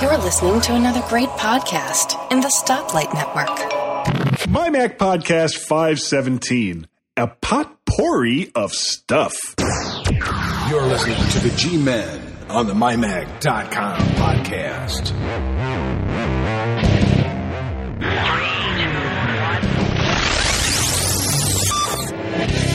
You're listening to another great podcast in the Stoplight Network. My Mac Podcast 517, a potpourri of stuff. You're listening to the G Men on the MyMac.com podcast. Hi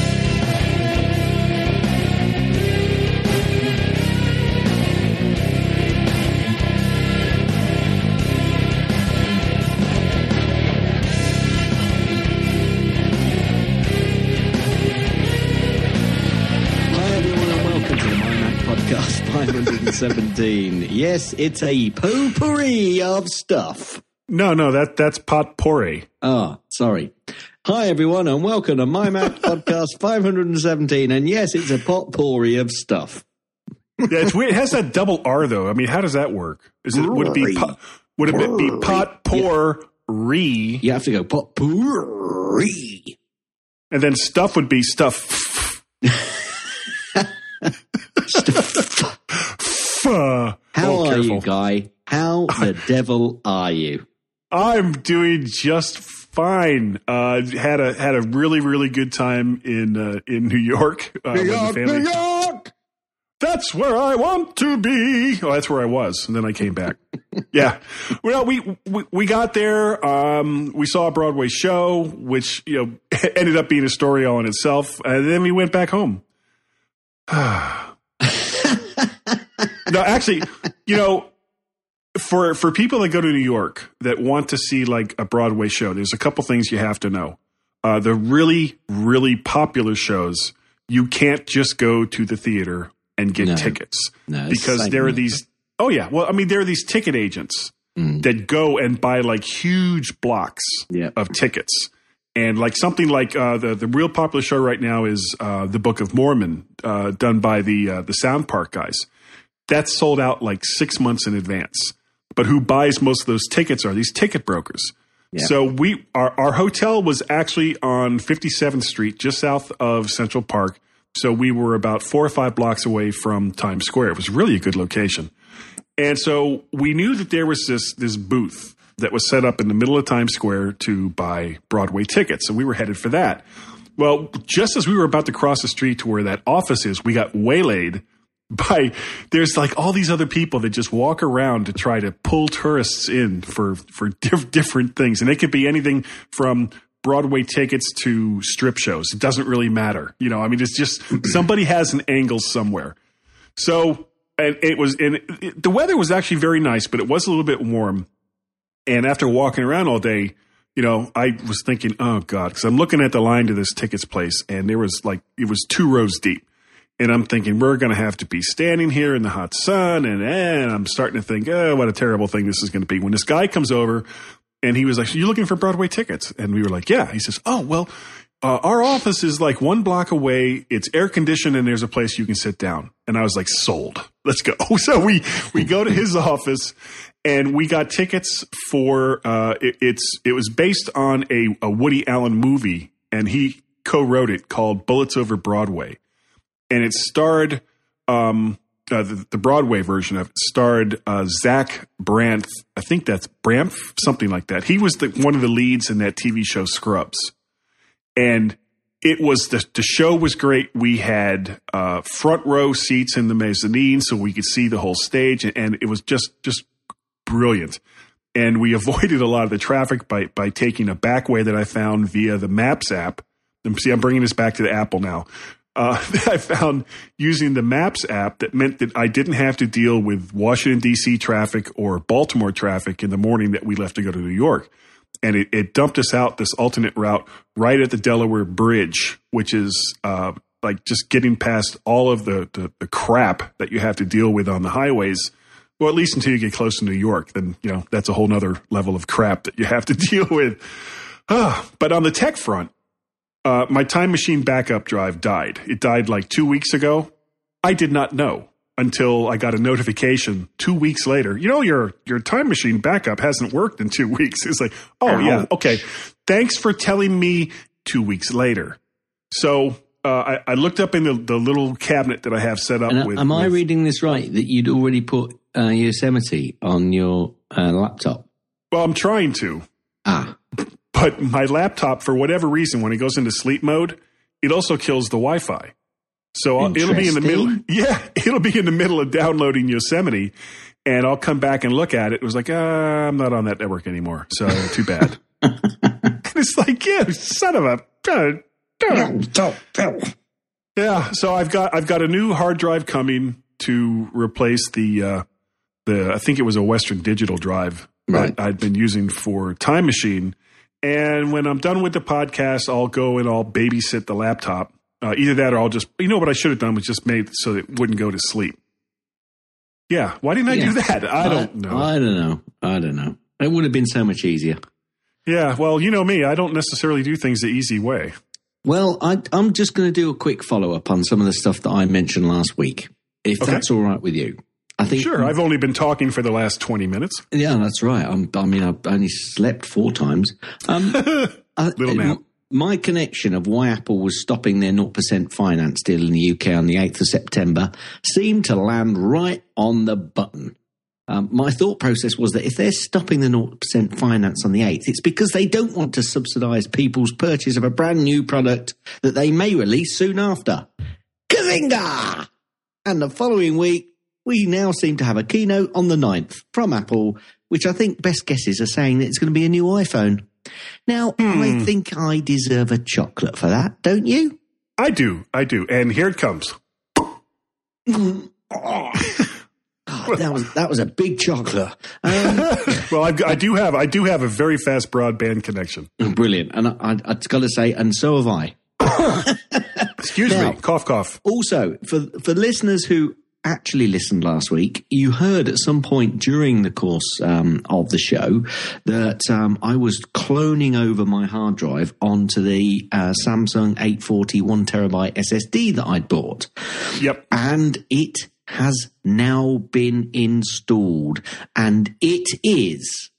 517. yes, it's a potpourri of stuff. No, no, that that's potpourri. Ah, sorry. Hi everyone and welcome to My Mac Podcast 517. And yes, it's a potpourri of stuff. Yeah, it's weird. It has that double R though. I mean, how does that work? Is it would it be pot, would it be potpourri You have to go potpourri. and then stuff would be stuff. stuff. Uh, How oh, are careful. you, Guy? How the devil are you? I'm doing just fine. Uh, had a had a really really good time in uh, in New York. Uh, with the family. York! That's where I want to be. Oh, that's where I was, and then I came back. yeah. Well, we, we we got there. Um, we saw a Broadway show, which you know ended up being a story all in itself, and then we went back home. no, actually, you know, for for people that go to New York that want to see like a Broadway show, there's a couple things you have to know. Uh, the really really popular shows, you can't just go to the theater and get No. tickets No, because there are these. Oh yeah, well, I mean, there are these ticket agents Mm. that go and buy like huge blocks Yeah. of tickets. And like something like uh, the the real popular show right now is uh, the Book of Mormon, uh, done by the uh, the South Park guys. That's sold out like six months in advance. But who buys most of those tickets are these ticket brokers. Yeah. So we our our hotel was actually on 57th Street, just south of Central Park. So we were about four or five blocks away from Times Square. It was really a good location. And so we knew that there was this this booth that was set up in the middle of Times Square to buy Broadway tickets. So we were headed for that. Well, just as we were about to cross the street to where that office is, we got waylaid by there's like all these other people that just walk around to try to pull tourists in for for diff- different things, and it could be anything from Broadway tickets to strip shows. It doesn't really matter, you know. I mean, it's just somebody has an angle somewhere. So, and it was, and it, the weather was actually very nice, but it was a little bit warm. And after walking around all day, you know, I was thinking, oh God, because I'm looking at the line to this tickets place, and there was like it was two rows deep. And I'm thinking we're going to have to be standing here in the hot sun, and, and I'm starting to think, oh, what a terrible thing this is going to be. When this guy comes over, and he was like, you're looking for Broadway tickets?" And we were like, "Yeah." He says, "Oh, well, uh, our office is like one block away. It's air conditioned, and there's a place you can sit down." And I was like, "Sold. Let's go." So we we go to his office, and we got tickets for. Uh, it, it's it was based on a, a Woody Allen movie, and he co-wrote it called Bullets Over Broadway, and it starred. Um, uh, the, the Broadway version of it starred uh, Zach Brandt. I think that's Brandt, something like that. He was the, one of the leads in that TV show Scrubs, and it was the the show was great. We had uh, front row seats in the mezzanine, so we could see the whole stage, and, and it was just just brilliant. And we avoided a lot of the traffic by by taking a back way that I found via the Maps app. And see, I'm bringing this back to the Apple now uh, that I found using the Maps app that meant that I didn't have to deal with Washington, D.C. traffic or Baltimore traffic in the morning that we left to go to New York. And it, it dumped us out this alternate route right at the Delaware Bridge, which is uh, like just getting past all of the, the, the crap that you have to deal with on the highways. Well, at least until you get close to New York, then you know that's a whole nother level of crap that you have to deal with. Ah, but on the tech front, uh, my time machine backup drive died. It died like two weeks ago. I did not know until I got a notification two weeks later. You know, your your time machine backup hasn't worked in two weeks. It's like, oh yeah, okay. Thanks for telling me two weeks later. So uh, I, I looked up in the, the little cabinet that I have set up And, uh, with. am I with- reading this right? That you'd already put uh, Yosemite on your uh, laptop? Well, I'm trying to, Ah, but my laptop, for whatever reason, when it goes into sleep mode, it also kills the Wi-Fi. So I'll- it'll be in the middle. Yeah, it'll be in the middle of downloading Yosemite, and I'll come back and look at it. It was like, uh, I'm not on that network anymore. So too bad. it's like, yeah, son of a. uh, uh. Yeah, so I've got I've got a new hard drive coming to replace the uh, the I think it was a Western Digital drive Right. that I'd been using for Time Machine. And when I'm done with the podcast, I'll go and I'll babysit the laptop. Uh, either that or I'll just you know what I should have done was just made so it wouldn't go to sleep. Yeah, why didn't I do Yeah. that? I don't know. I don't know. I don't know. It would have been so much easier. yeah, well, you know me, I don't necessarily do things the easy way. Well, I, I'm just going to do a quick follow up on some of the stuff that I mentioned last week, if Okay. that's all right with you. I think Sure, I've only been talking for the last 20 minutes. Yeah, that's right. I'm, I mean, I've only slept four times. Um, uh, Little nap. My connection of why Apple was stopping their 0% finance deal in the UK on the 8th of September seemed to land right on the button. Um, my thought process was that if they're stopping the 0% finance on the 8th, it's because they don't want to subsidize people's purchase of a brand new product that they may release soon after. Kazinga! And the following week, we now seem to have a keynote on the 9th from Apple, which I think best guesses are saying that it's going to be a new iPhone. Now, I think I deserve a chocolate for that, don't you? I do, I do. And here it comes. That was that was a big chocolate. Um, Well, I've, I do have I do have a very fast broadband connection. brilliant, and I, I, I've got to say, and so have I. Excuse Now- me, cough, cough. Also, for for listeners who actually listened last week, you heard at some point during the course um, of the show that um, I was cloning over my hard drive onto the uh, Samsung 840 one terabyte SSD that I'd bought, Yep. and it has now been installed, and it is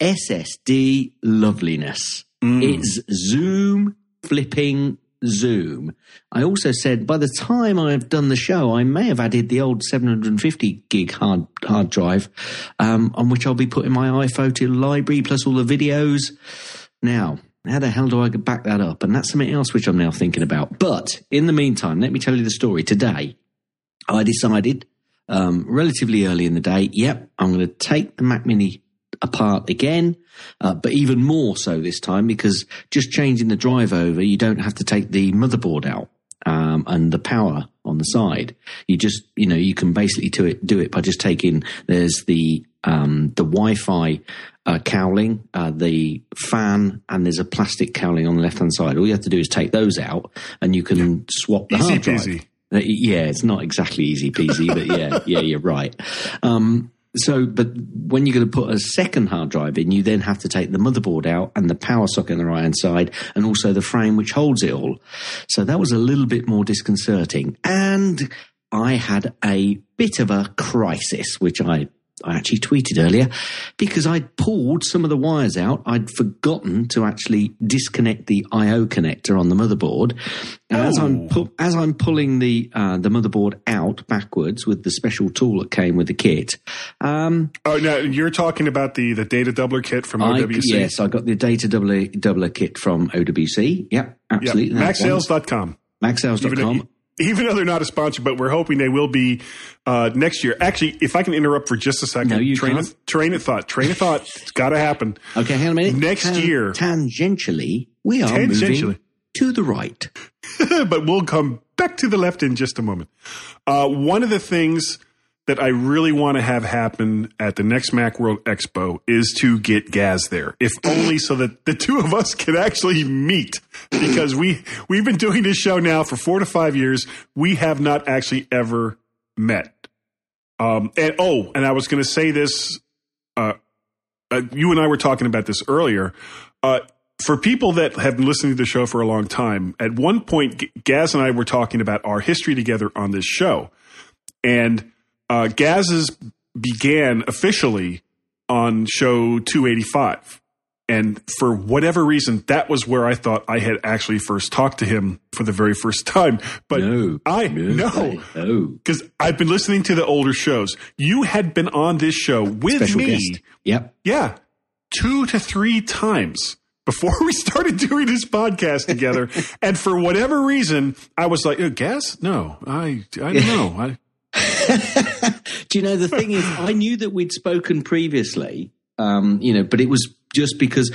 SSD loveliness. It's Zoom flipping Zoom. I also said by the time I've done the show, I may have added the old 750 gig hard hard drive, um, on which I'll be putting my iPhoto library plus all the videos. Now, how the hell do I back that up? And that's something else which I'm now thinking about. But in the meantime, let me tell you the story. Today, I decided um, relatively early in the day, yep, I'm going to take the Mac Mini apart again, uh, but even more so this time because just changing the drive over, you don't have to take the motherboard out um, and the power on the side. You just, you know, you can basically do it do it by just taking. There's the um, the Wi-Fi uh, cowling, uh, the fan, and there's a plastic cowling on the left hand side. All you have to do is take those out, and you can swap the Easy hard drive. peasy. Uh, Yeah, it's not exactly easy peasy, but yeah, yeah, you're right. Um, so, but when you're going to put a second hard drive in, you then have to take the motherboard out and the power socket on the right hand side, and also the frame which holds it all. So that was a little bit more disconcerting, and I had a bit of a crisis, which I. I actually tweeted earlier because I'd pulled some of the wires out. I'd forgotten to actually disconnect the I/O connector on the motherboard, and as I'm Oh. pu- as I'm pulling the uh, the motherboard out backwards with the special tool that came with the kit, um, Oh, no, you're talking about the the data doubler kit from I, OWC. yes, I got the data doubler, doubler kit from OWC. Yep, Yep. absolutely. That one. MacSales.com. Even, Macsales.com. even though they're not a sponsor, but we're hoping they will be uh, next year. Actually, if I can interrupt for just a second, No, you train can't. of train of thought, train of thought, it's got to happen. Okay, hang on a minute. Next year. tangentially, we are Tangentially. moving to the right. but we'll come back to the left in just a moment. Uh, one of the things that I really want to have happen at the next Macworld Expo is to get Gaz there, if only so that the two of us can actually meet. Because we we've been doing this show now for four to five years. We have not actually ever met. Um, and oh, and I was going to say this. Uh, uh, you and I were talking about this earlier. Uh, for people that have been listening to the show for a long time, at one point, Gaz and I were talking about our history together on this show. And uh, Gaz's began officially on show 285. And for whatever reason, that was where I thought I had actually first talked to him for the very first time. But No, I no, know no. because I've been listening to the older shows. You had been on this show with Special me, guest. Yep. yeah, two to three times before we started doing this podcast together. and for whatever reason, I was like, "Uh, "Gaz? No, I, I don't know." I, Do you know the thing is, I knew that we'd spoken previously, um, you know, but it was just because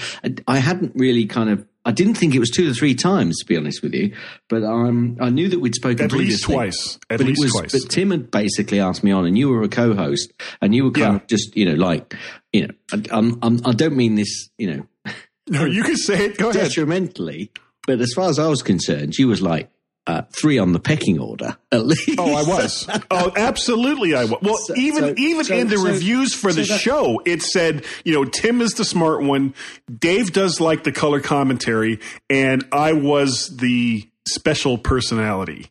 I- hadn't really kind of. I didn't think it was two or three times, to be honest with you. But um, I knew that we'd spoken At least twice. At but least it was, twice. But Tim had basically asked me on, and you were a co-host, and you were kind Yeah. of just, you know, like, you know, I, I'm, I'm, I don't mean this, you know, no, you can say it. Go ahead. detrimentally, but as far as I was concerned, you was like uh, three on the pecking order at least. Oh, I was. Oh, absolutely, I was. Well, So- even so- even so- in the reviews for the that- show, it said, you know, Tim is the smart one. Dave does like the color commentary, and I was the special personality.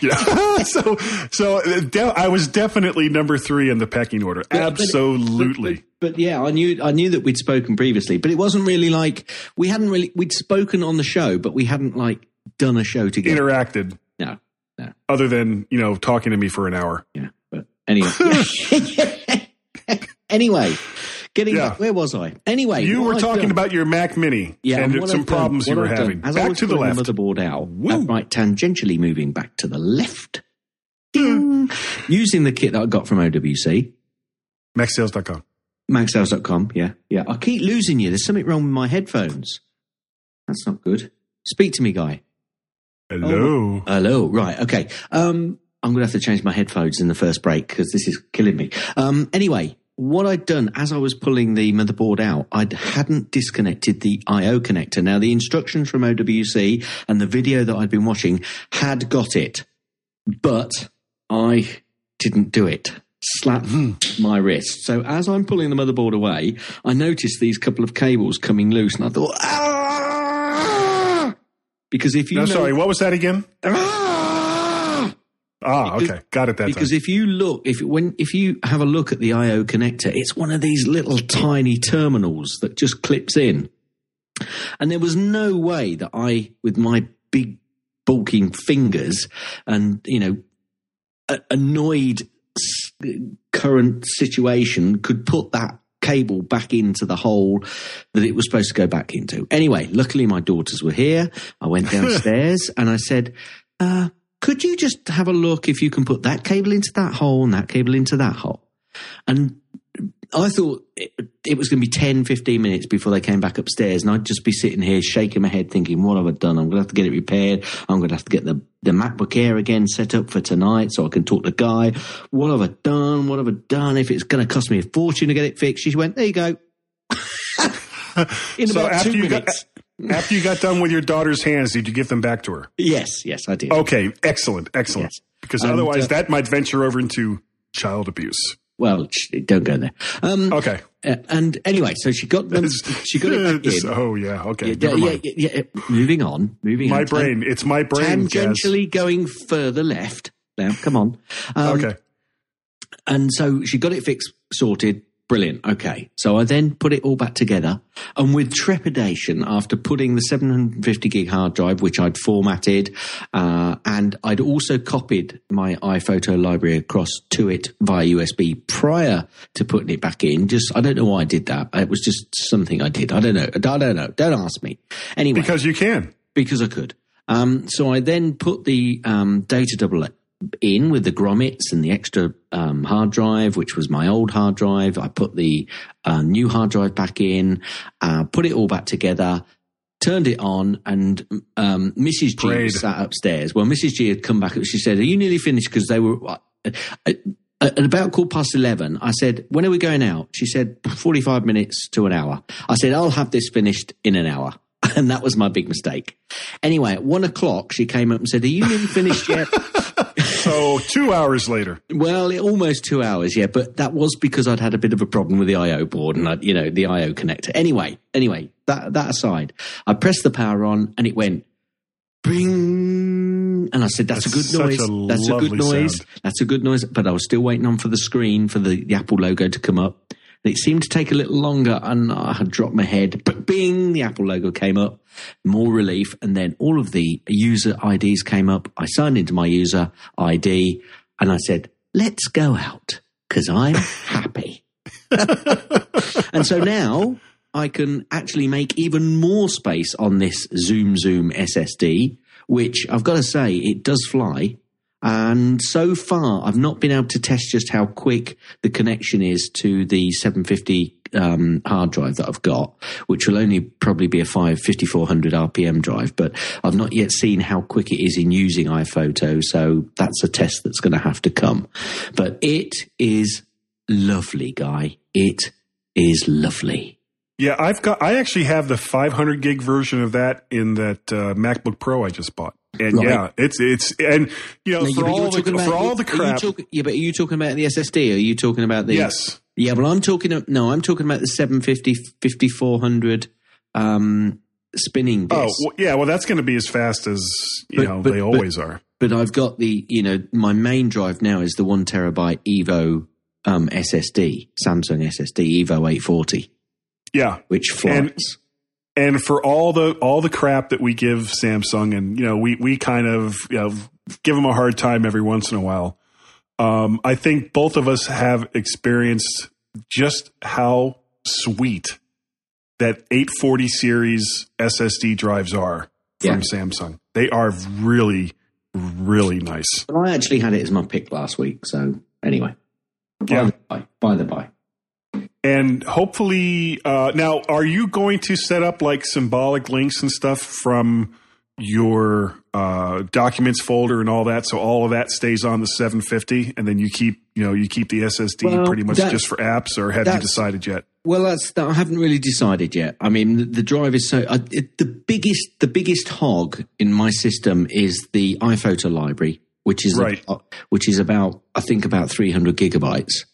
Yeah. so, so de- I was definitely number three in the pecking order. But- but- Absolutely. But, but yeah, I knew I knew that we'd spoken previously, but it wasn't really like we hadn't really we'd spoken on the show, but we hadn't like done a show together. Interacted, no, no, other than you know talking to me for an hour. yeah. But anyway, anyway, getting Yeah. back, where was I? Anyway, You were I've talking done- about your Mac Mini yeah, and some I've done- problems you were I've having. I Back to the left. motherboard out, Woo. uh, right, tangentially moving back to the left. Ding. Using the kit that I got from OWC, MacSales.com. maxhouse.com. Yeah, yeah. I keep losing you. There's something wrong with my headphones. That's not good. Speak to me, guy. Hello. Hello. Right. Okay. Um, I'm going to have to change my headphones in the first break because this is killing me. Um, anyway, what I'd done as I was pulling the motherboard out, I hadn't disconnected the I/O connector. Now, the instructions from OWC and the video that I'd been watching had got it, but I didn't do it. Slap my wrist. So as I'm pulling the motherboard away, I noticed these couple of cables coming loose, and I thought, ah! Because if you No, know- sorry. What was that again? Ah! Ah, Because- okay. Got it that Because time. if you look, if when if you have a look at the I/O connector, it's one of these little tiny terminals that just clips in, and there was no way that I, with my big bulking fingers and you know, a- annoyed current situation, could put that cable back into the hole that it was supposed to go back into. Anyway, luckily my daughters were here. I went downstairs and I said, uh, could you just have a look if you can put that cable into that hole and that cable into that hole? And I thought it, it was going to be 10, 15 minutes before they came back upstairs, and I'd just be sitting here shaking my head thinking, what have I done? I'm going to have to get it repaired. I'm going to have to get the, the MacBook Air again set up for tonight so I can talk to Guy. What have I done? What have I done? If it's going to cost me a fortune to get it fixed, she went, there you go. In so about after two you minutes. got after you got done with your daughter's hands, did you give them back to her? yes, yes, I did. Okay, excellent, excellent. Yes. Because otherwise, uh, that might venture over into child abuse. Well, don't go there. Um, Okay. uh, and anyway, so she got them. She got it back in. oh yeah. Okay. Yeah, yeah, yeah, yeah, yeah. Moving on. Moving My on. brain. It's my brain. Gaz. Tangentially going further left. Now, come on. Um, Okay. And so she got it fixed, sorted. Brilliant. Okay. So I then put it all back together and with trepidation after putting the 750 gig hard drive, which I'd formatted, uh, and I'd also copied my iPhoto library across to it via USB prior to putting it back in. Just, I don't know why I did that. It was just something I did. I don't know. I don't know. Don't ask me. Anyway Because you can. because I could. Um, so I then put the um, data double in with the grommets and the extra um, hard drive, which was my old hard drive. I put the uh, new hard drive back in, uh, put it all back together, turned it on, and um, Mrs. G sat upstairs. Well, Mrs. G had come back. She said, "Are you nearly finished?" Because they were. Uh, uh, at about quarter past 11, I said, When are we going out? She said, 45 minutes to an hour. I said, I'll have this finished in an hour. And that was my big mistake. Anyway, at one o'clock, she came up and said, Are you nearly finished yet? So two hours later. well, almost two hours, yeah. But that was because I'd had a bit of a problem with the I.O. board and, I, you know, the I.O. connector. Anyway, anyway, that, that aside, I pressed the power on and it went bing. And I said, That's, That's a good noise. a That's a good noise. sound. That's a good noise. But I was still waiting on for the screen for the, the Apple logo to come up. It seemed to take a little longer and I had dropped my head. But bing, the Apple logo came up, more relief. And then all of the user IDs came up. I signed into my user ID and I said, let's go out because I'm happy. and so now I can actually make even more space on this Zoom Zoom SSD, which I've got to say, it does fly. And so far, I've not been able to test just how quick the connection is to the 750 um, hard drive that I've got, which will only probably be a 5 5400 RPM drive. But I've not yet seen how quick it is in using iPhoto. So that's a test that's going to have to come. But it is lovely, guy. It is lovely. Yeah, I've got. I actually have the 500 gig version of that in that uh, MacBook Pro I just bought. And Right. yeah, it's it's and you know Now, for but all the about- for all the crap. talk- yeah, but are you talking about the SSD? Or are you talking about the? yes, Yeah, well, I'm talking. No, I'm talking about the 750, 5400 um, spinning Oh well, yeah. Well, that's going to be as fast as you But- know but- they but- always are. but I've got the, you know, my main drive now is the one terabyte Evo um, SSD, Samsung SSD Evo 840, Yeah, which flies. And- and for all the all the crap that we give Samsung, and you know we we kind of you know give them a hard time every once in a while. Um, I think both of us have experienced just how sweet that 840 series SSD drives are from Samsung. They are really really nice. but I actually had it as my pick last week. So anyway, by Yeah. the by, by the by. And hopefully, uh, now, are you going to set up like symbolic links and stuff from your uh, documents folder and all that, so all of that stays on the 750, and then you keep, you know, you keep the SSD Well, pretty much just for apps, or have you decided yet? Well, that's that. I haven't really decided yet. I mean, the, the drive is so I, it, the biggest. The biggest hog in my system is the iPhoto library, which is Right. about, which is about I think about 300 gigabytes,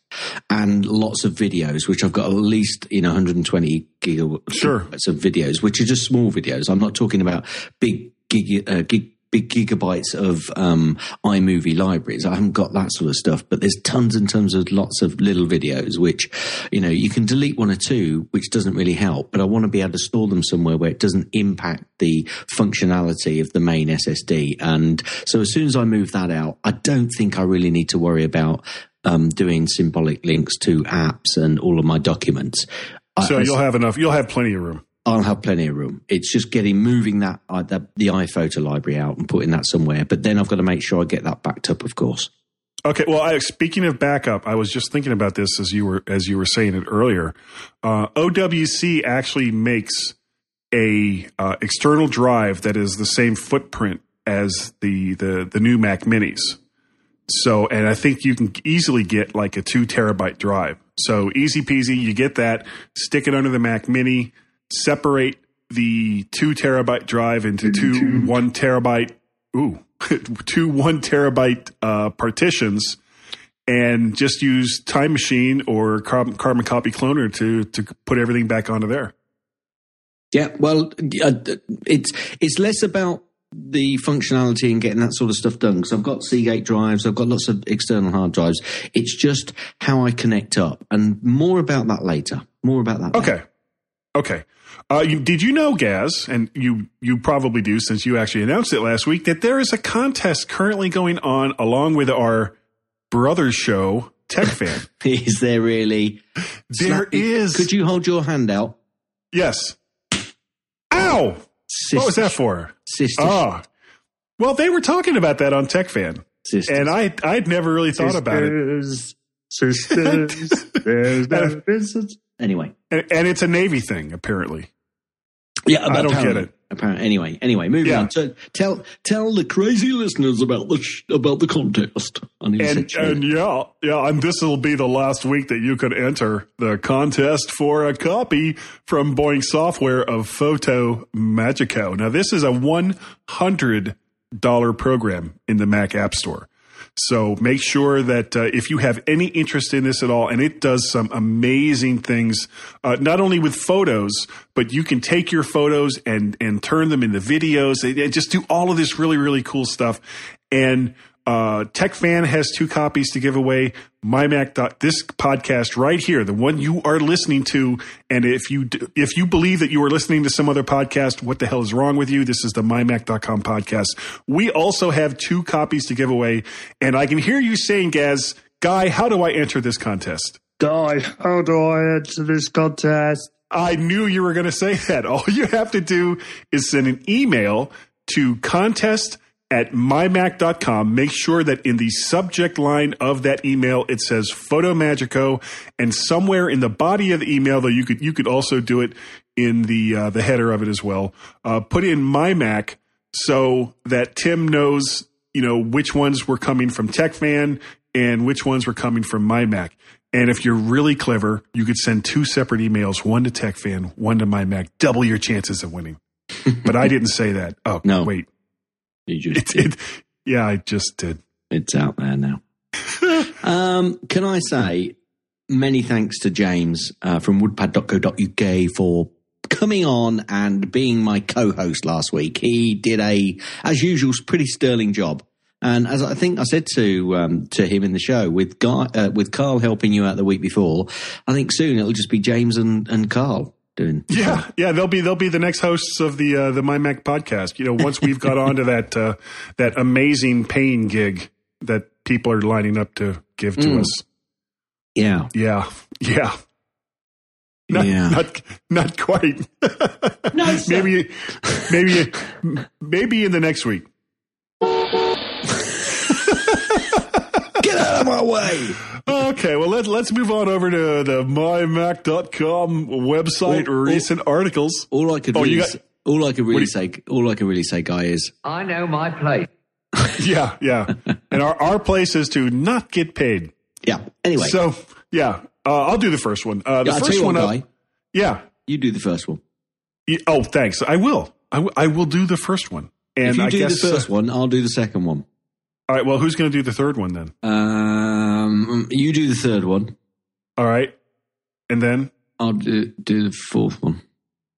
and lots of videos, which I've got at least you know 120 giga, Sure. gigabytes of videos, which are just small videos. I'm not talking about big gig, uh, gig big gigabytes of um, iMovie libraries. I haven't got that sort of stuff, but there's tons and tons of lots of little videos, which, you know, you can delete one or two, which doesn't really help, but I want to be able to store them somewhere where it doesn't impact the functionality of the main SSD. And so as soon as I move that out, I don't think I really need to worry about um, doing symbolic links to apps and all of my documents. I- So I- you'll have enough. You'll have plenty of room. I'll have plenty of room. It's just getting moving that uh, the, the iPhoto library out and putting that somewhere. But then I've got to make sure I get that backed up, of course. Okay. Well, I, speaking of backup, I was just thinking about this as you were as you were saying it earlier. Uh, OWC actually makes a uh, external drive that is the same footprint as the the the new Mac Minis. So, and I think you can easily get like a two terabyte drive. So easy peasy, you get that, stick it under the Mac Mini, separate the two terabyte drive into two one terabyte, ooh, two one terabyte uh, partitions, and just use Time Machine or Carbon, Carbon Copy Cloner to to put everything back onto there. Yeah, well, uh, it's it's less about the functionality and getting that sort of stuff done because I've got Seagate drives, I've got lots of external hard drives. It's just how I connect up, and more about that later. More about that. later. Okay. Okay. Uh, you, did you know, Gaz, and you you probably do since you actually announced it last week, that there is a contest currently going on along with our brothers show, Tech Fan. Is there really? There Snap- is. Could you hold your hand out? yes. Ow! Sister, What was that for? Sister, Ah. Well, they were talking about that on Tech Fan, sister. and I I'd never really thought about it. Sisters, there's no distance. Anyway, And, and it's a Navy thing, apparently. yeah, I don't apparently- get it. Apparently, anyway, anyway, moving Yeah. on. So tell tell the crazy listeners about the sh- about the contest. And, And, and yeah, yeah, and this will be the last week that you could enter the contest for a copy from Boinx Software of FotoMagico. Now, this is a one hundred dollar program in the Mac App Store. So make sure that uh, if you have any interest in this at all, and it does some amazing things, uh, not only with photos, but you can take your photos and and turn them into videos and, and just do all of this really really cool stuff. And Uh, TechFan has two copies to give away. MyMac. This podcast right here, the one you are listening to, and if you if you believe that you are listening to some other podcast, what the hell is wrong with you? This is the MyMac.com podcast. We also have two copies to give away, and I can hear you saying, Gaz, Guy, how do I enter this contest? Guy, how do I enter this contest? I knew you were going to say that. All you have to do is send an email to contest at mymac.com. Make sure that in the subject line of that email it says FotoMagico, and somewhere in the body of the email, though you could you could also do it in the uh, the header of it as well. Uh, put in MyMac so that Tim knows you know which ones were coming from TechFan and which ones were coming from MyMac. And if you're really clever, you could send two separate emails, one to TechFan, one to MyMac. Double your chances of winning. but I didn't say that. Oh, No. wait. You just It, it, yeah, I just did. It's out there now. um, can I say many thanks to James uh, from woodpad.co.uk for coming on and being my co-host last week. He did a, as usual, pretty sterling job. And as I think I said to um, to him in the show, with Guy, uh, with Carl helping you out the week before, I think soon it'll just be James and, and Carl doing. Yeah, yeah, they'll be they'll be the next hosts of the uh, the My Mac podcast. You know, once we've got onto that uh, that amazing pain gig that people are lining up to give to Mm. us. Yeah, Yeah, yeah, not, Yeah. not not quite. no, maybe, maybe, maybe in the next week. get out of my way. Okay, well let let's move on over to the mymac.com website. Oh. recent articles. All I could Oh, really got- say, all I could really you- say, all I could really say, guy, is I know my place. Yeah, yeah. and our our place is to not get paid. yeah. Anyway, So yeah, uh, I'll do the first one. Uh, the Yeah, first one what, up. guy, Yeah. you do the first one. Y- Oh, thanks. I will. I, w- I will do the first one. And if you I do guess the first one, I'll do the second one. all right. Well, who's going to do the third one then? Um, you do the third one. All right, and then I'll do, do the fourth one.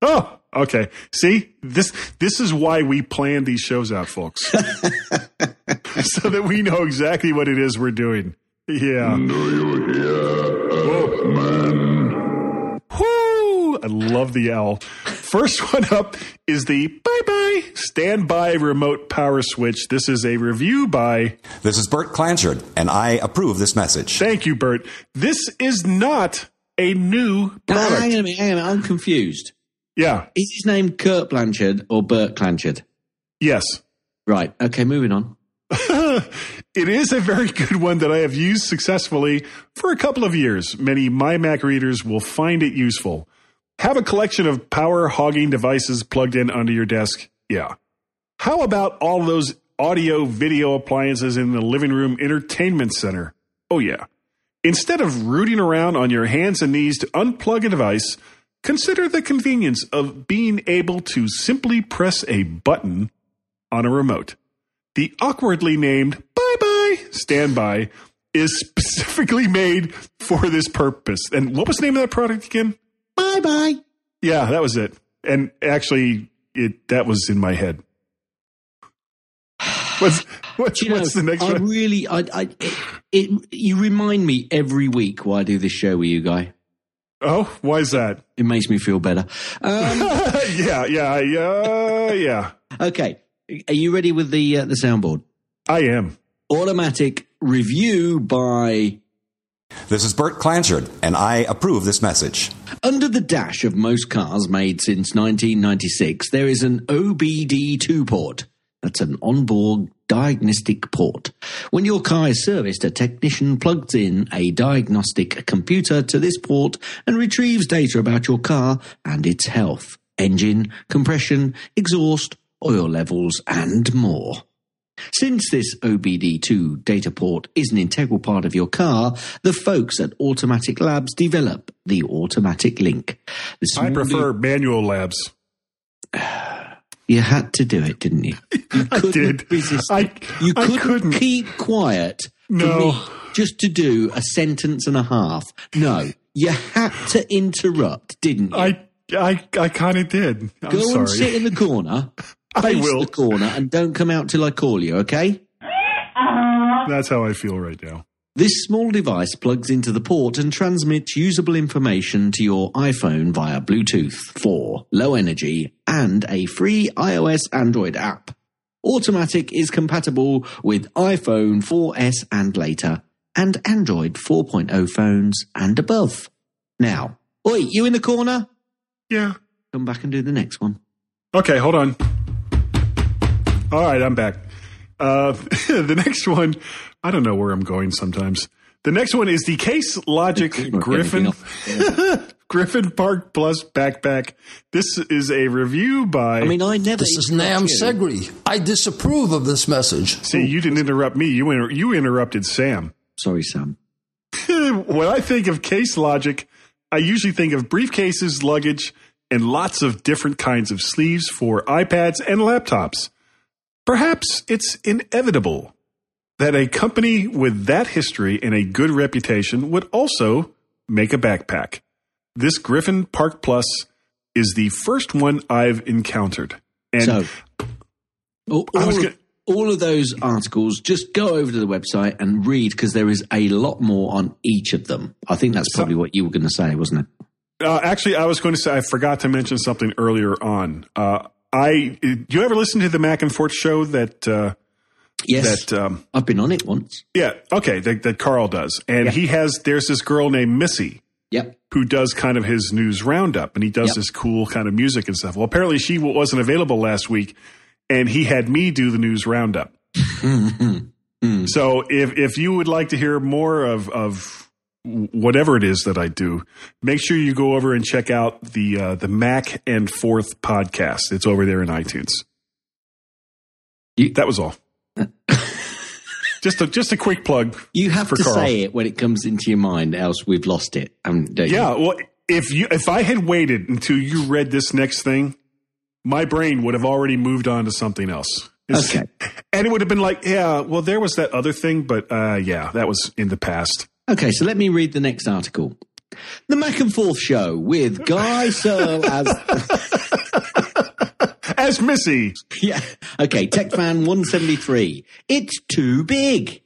oh, okay. See this. This is why we plan these shows out, folks, so that we know exactly what it is we're doing. Yeah. Whoo! I love the owl. First one up is the bye bye standby remote power switch. This is a review by This is Bert Clanchard, and I approve this message. Thank you, Bert. This is not a new Now, product. hang on a minute, hang on a minute. I'm confused. Yeah. Is his name Kurt Blanchard or Bert Clanchard? Yes. Right. Okay, moving on. it is a very good one that I have used successfully for a couple of years. Many MyMac readers will find it useful. Have a collection of power hogging devices plugged in under your desk? Yeah. How about all those audio video appliances in the living room entertainment center? Oh, yeah. Instead of rooting around on your hands and knees to unplug a device, consider the convenience of being able to simply press a button on a remote. The awkwardly named Bye Bye Standby is specifically made for this purpose. And what was the name of that product again? Bye bye. Yeah, that was it. And actually, it that was in my head. What's what's, you know, what's the next I one? really, I, I, it, it, you remind me every week why I do this show with you, guy. Oh, why is that? It makes me feel better. Um, yeah, yeah, yeah, yeah. okay, are you ready with the uh, the soundboard? I am. Automatic review by This is Bert Clanchard, and I approve this message. Under the dash of most cars made since 1996, there is an OBD2 port. That's an onboard diagnostic port. When your car is serviced, a technician plugs in a diagnostic computer to this port and retrieves data about your car and its health, engine, compression, exhaust, oil levels, and more. Since this OBD2 data port is an integral part of your car, the folks at Automatic Labs develop the Automatic Link. The I prefer manual labs. You had to do it, didn't you? You I did. resist. I, you couldn't, couldn't. keep quiet No. just to do a sentence and a half. No, you had to interrupt, didn't you? I, I, I kind of did. I'm Go sorry. and sit in the corner. I face will. the corner and don't come out till I call you. Okay? That's how I feel right now. This small device plugs into the port and transmits usable information to your iPhone via Bluetooth for low energy and a free iOS Android app. Automatic is compatible with iPhone 4S and later and Android 4.0 phones and above. Now, oi, you in the corner? Yeah. Come back and do the next one. Okay, hold on. All right, I'm back. Uh, the next one, I don't know where I'm going sometimes. The next one is the Case Logic Griffith Griffith Park Plus backpack. This is a review by. I mean, I never. This is Nam interrupt. Segri. I disapprove of this message. see, you didn't interrupt me. You inter- you interrupted Sam. Sorry, Sam. when I think of Case Logic, I usually think of briefcases, luggage, and lots of different kinds of sleeves for iPads and laptops. Perhaps it's inevitable that a company with that history and a good reputation would also make a backpack. This Griffith Park Plus is the first one I've encountered. And So, all, all, gonna- of, all of those articles, just go over to the website and read because there is a lot more on each of them. I think that's probably what you were going to say, wasn't it? Uh, actually, I was going to say I forgot to mention something earlier on. Uh, I do you ever listen to the Mac and Forth show that uh, Yes, that um, I've been on it once. yeah okay that, that Carl does, and he has there's this girl named Missy Yep. who does kind of his news roundup, and he does Yep. this cool kind of music and stuff. Well, apparently she wasn't available last week, and he had me do the news roundup. So if if you would like to hear more of of whatever it is that I do, make sure you go over and check out the uh, the Mac and Forth podcast. It's over there in iTunes. You- that was all. just a just a quick plug. You have For to Carl. say it when it comes into your mind, else we've lost it. Um, don't you? Yeah, well, if you if I had waited until you read this next thing, my brain would have already moved on to something else. It's- Okay. and it would have been like, yeah, well, there was that other thing, but uh, yeah, that was in the past. Okay, so let me read the next article. The Mac and Forth Show with Guy Serle as As Missy, yeah. Okay, Tech Fan 173. It's too big.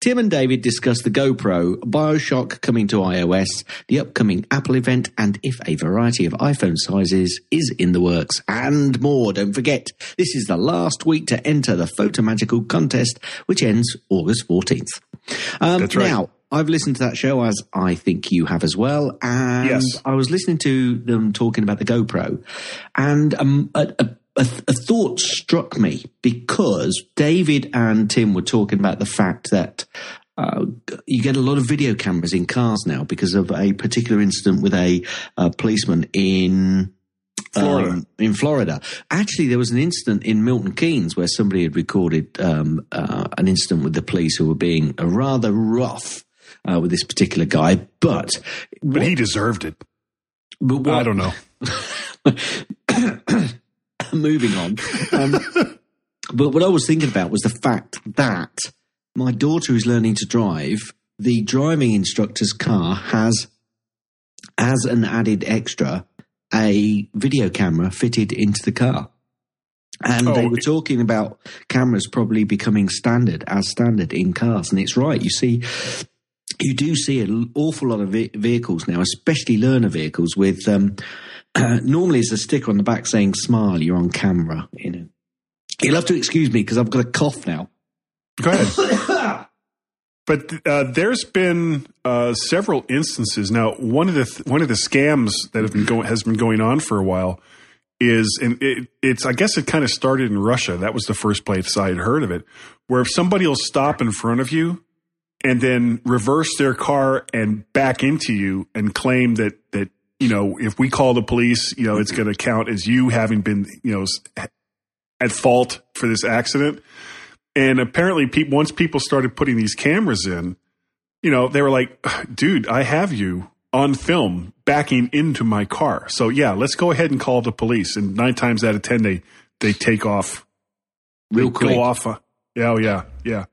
Tim and David discuss the GoPro, Bioshock coming to iOS, the upcoming Apple event, and if a variety of iPhone sizes is in the works, and more. Don't forget, this is the last week to enter the FotoMagico contest, which ends August 14th. Um, That's right. Now, I've listened to that show as I think you have as well. And Yes. I was listening to them talking about the GoPro, and um, a, a, a, a thought struck me because David and Tim were talking about the fact that uh, you get a lot of video cameras in cars now because of a particular incident with a, uh policeman in. Florida. um, in Florida, actually, there was an incident in Milton Keynes where somebody had recorded um, uh, an incident with the police who were being rather rough uh, with this particular guy. But but he deserved it. but what, I don't know. moving on. Um, but what I was thinking about was the fact that my daughter is learning to drive. The driving instructor's car has, as an added extra, a video camera fitted into the car. And they Oh. were talking about cameras probably becoming standard as standard in cars. And it's right. You see, you do see an awful lot of ve- vehicles now, especially learner vehicles, with um, normally it's a sticker on the back saying "Smile, you're on camera." You know, you'll have to excuse me because I've got a cough now. Go ahead. but uh, there's been uh, several instances now. One of the th- one of the scams that have been going has been going on for a while is, and it, it's I guess it kind of started in Russia. That was the first place I had heard of it, where if somebody will stop in front of you and then reverse their car and back into you and claim that that you know if we call the police, you know it's going to count as you having been you know at fault for this accident. And apparently, people once people started putting these cameras in, you know, they were like, "Dude, I have you on film backing into my car. So yeah, let's go ahead and call the police." And nine times out of ten, they they take off, Real quick. go off. Uh, yeah, oh yeah, yeah.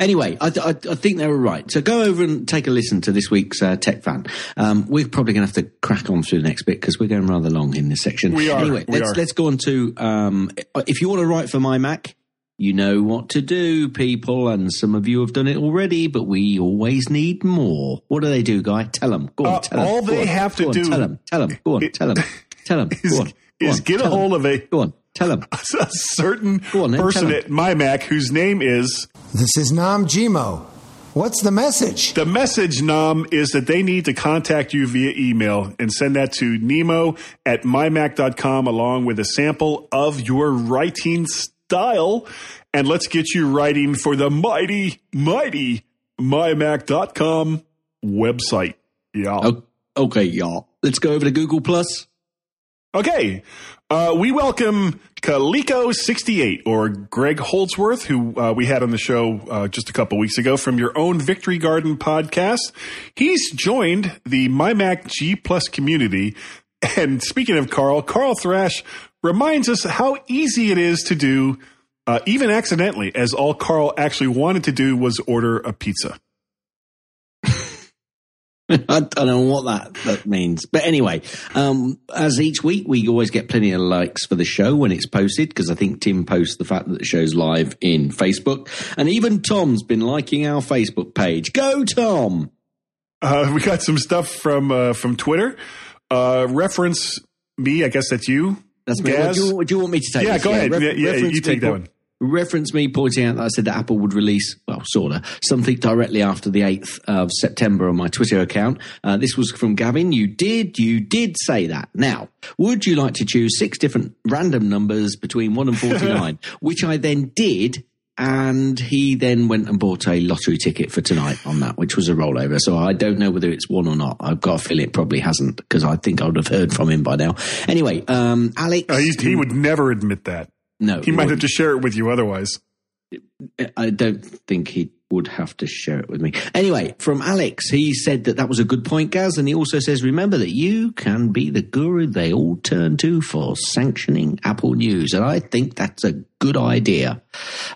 Anyway, I, I, I think they were right. So go over and take a listen to this week's uh, Tech Fan. Um, we're probably going to have to crack on through the next bit because we're going rather long in this section. We are, Anyway, we let's are. let's go on to um, if you want to write for my Mac. You know what to do, people, and some of you have done it already, but we always need more. What do they do, Guy? Tell them. Go on, Uh, tell all Go they on, have to on, do- Tell them. Tell them. Go on. It- Tell them. Tell them. is, Go on. Go is get a hold of a, Go on. Tell them. a certain on then, person tell 'em. at MyMac whose name is This is Nam Jimo. What's the message? The message, Nam, is that they need to contact you via email and send that to nemo at mymac.com along with a sample of your writing style. And let's get you writing for the mighty, mighty mymac.com website. Yeah. O- Okay, y'all. Let's go over to Google Plus. Okay. Uh, we welcome Kaliko68 or Greg Holdsworth, who uh, we had on the show uh, just a couple weeks ago from your own Victory Garden podcast. He's joined the MyMac G Plus community. And speaking of Carl, Carl Thrash reminds us how easy it is to do, uh, even accidentally, as all Carl actually wanted to do was order a pizza. I don't know what that, that means. But anyway, um, as each week, we always get plenty of likes for the show when it's posted because I think Tim posts the fact that the show's live in Facebook. And even Tom's been liking our Facebook page. Go, Tom! Uh, we got some stuff from uh, from Twitter. Uh, reference me, I guess that's you. That's me. Gaz? Do, you, do you want me to take Yeah, this? go ahead. ref- Yeah, yeah, you take me that one. Reference me pointing out that I said that Apple would release, well, sort of, something directly after the 8th of September on my Twitter account. Uh, this was from Gavin. You did, you did say that. Now, would you like to choose six different random numbers between 1 and 49? which I then did. And he then went and bought a lottery ticket for tonight on that, which was a rollover. So I don't know whether it's one or not. I've got a feeling it probably hasn't because I think I would have heard from him by now. Anyway, um, Alex. Uh, he would never admit that. No, He might have to share it with you otherwise. I don't think he would have to share it with me. Anyway, from Alex, he said that that was a good point, Gaz, and he also says, remember that you can be the guru they all turn to for sanctioning Apple News, and I think that's a good idea.